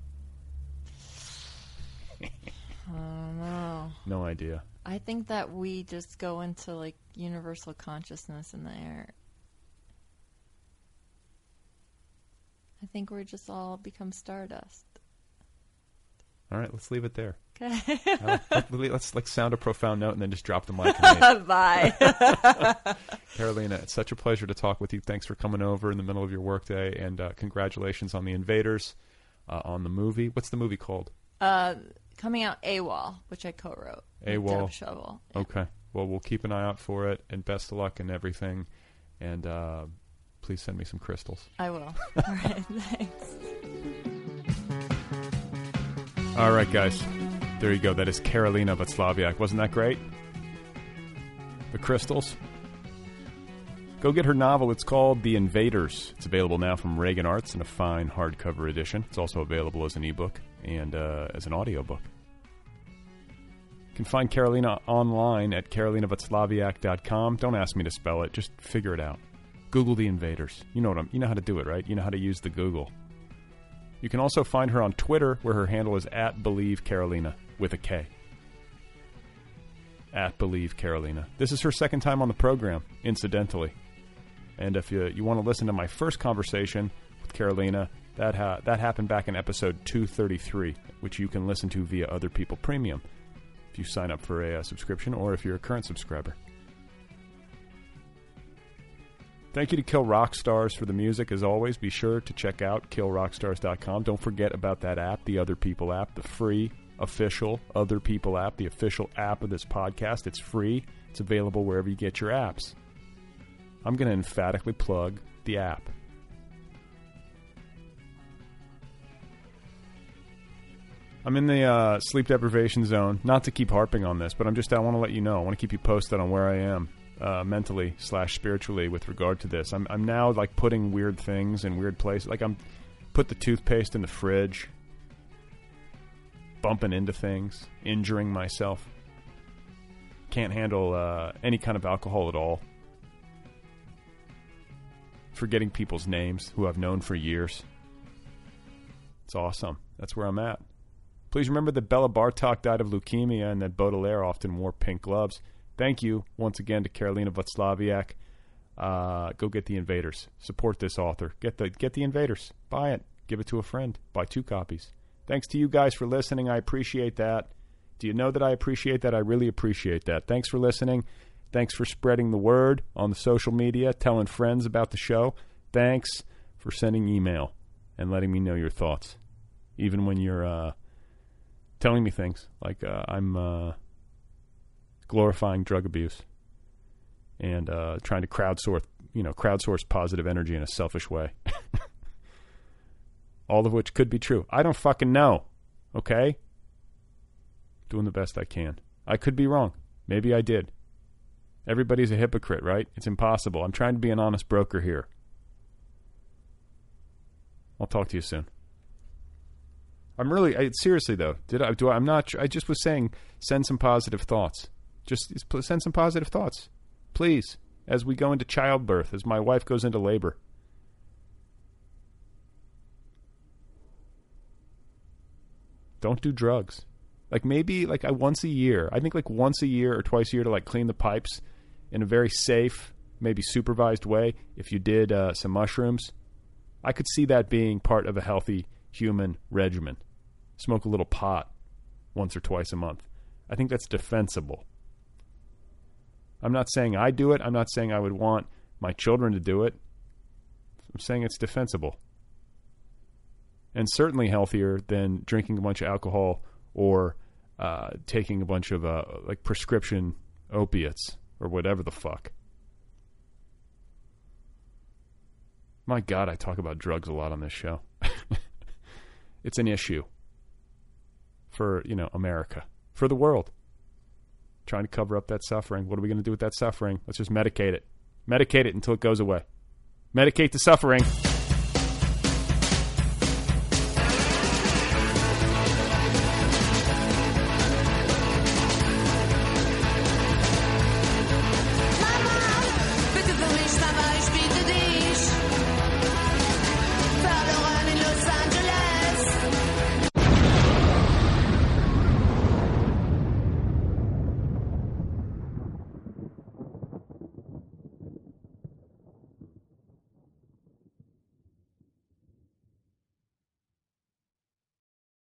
Know. No idea. I think that we just go into like universal consciousness in the air. I think we're just all become stardust. All right, let's leave it there. Okay. Uh, let- let's like sound a profound note and then just drop the mic. and. Bye. Karolina, it's such a pleasure to talk with you. Thanks for coming over in the middle of your workday, and uh, congratulations on the Invaders, uh, on the movie. What's the movie called? Coming out AWOL, which I co-wrote. AWOL. Shovel. Okay. Well, we'll keep an eye out for it, and best of luck and everything. And uh, please send me some crystals. I will. All right. Thanks. All right, guys. There you go. That is Karolina Waclawiak. Wasn't that great? The crystals. Go get her novel. It's called The Invaders. It's available now from Regan Arts in a fine hardcover edition. It's also available as an ebook and uh, as an audiobook. You can find Karolina online at karolinawaclawiak.com. Don't ask me to spell it. Just figure it out. Google The Invaders. You know what I'm. You know how to do it, right? You know how to use the Google. You can also find her on Twitter, where her handle is at Believe Karolina with a K. At Believe Karolina. This is her second time on the program, incidentally. And if you, you want to listen to my first conversation with Karolina, that ha- that happened back in episode 233, which you can listen to via Otherppl Premium if you sign up for a uh, subscription or if you're a current subscriber. Thank you to Kill Rock Stars for the music. As always, be sure to check out killrockstars.com. Don't forget about that app, the Other People app, the free official Other People app, the official app of this podcast. It's free. It's available wherever you get your apps. I'm going to emphatically plug the app. I'm in the uh, sleep deprivation zone. Not to keep harping on this, but I'm just I want to let you know. I want to keep you posted on where I am uh, mentally slash spiritually with regard to this. I'm I'm now like putting weird things in weird places. Like I'm put the toothpaste in the fridge, bumping into things, injuring myself. Can't handle uh, any kind of alcohol at all. Forgetting people's names who I've known for years. It's awesome. That's where I'm at. Please remember that Béla Bartók died of leukemia and that Baudelaire often wore pink gloves. Thank you once again to Karolina Waclawiak. Uh, go get the Invaders. Support this author. Get the get the Invaders. Buy it. Give it to a friend. Buy two copies. Thanks to you guys for listening. I appreciate that. Do you know that I appreciate that? I really appreciate that. Thanks for listening. Thanks for spreading the word on the social media, telling friends about the show. Thanks for sending email and letting me know your thoughts, even when you're uh, telling me things like uh, I'm uh, glorifying drug abuse and uh, trying to crowdsource, you know, crowdsource positive energy in a selfish way. All of which could be true. I don't fucking know. Okay? Doing the best I can. I could be wrong. Maybe I did. Everybody's a hypocrite, right? It's impossible. I'm trying to be an honest broker here. I'll talk to you soon. I'm really I, seriously though. Did I do? I, I'm not. I just was saying, send some positive thoughts. Just send some positive thoughts, please, as we go into childbirth, as my wife goes into labor. Don't do drugs. Like maybe like I once a year. I think like once a year or twice a year to like clean the pipes in a very safe, maybe supervised way. If you did uh, some mushrooms, I could see that being part of a healthy human regimen. Smoke a little pot once or twice a month. I think that's defensible. I'm not saying I do it. I'm not saying I would want my children to do it. I'm saying it's defensible. And certainly healthier than drinking a bunch of alcohol or uh, taking a bunch of uh, like prescription opiates or whatever the fuck. My God, I talk about drugs a lot on this show. it's an issue for you know America, for the world. Trying to cover up that suffering. What are we going to do with that suffering? Let's just medicate it. Medicate it until it goes away. Medicate the suffering.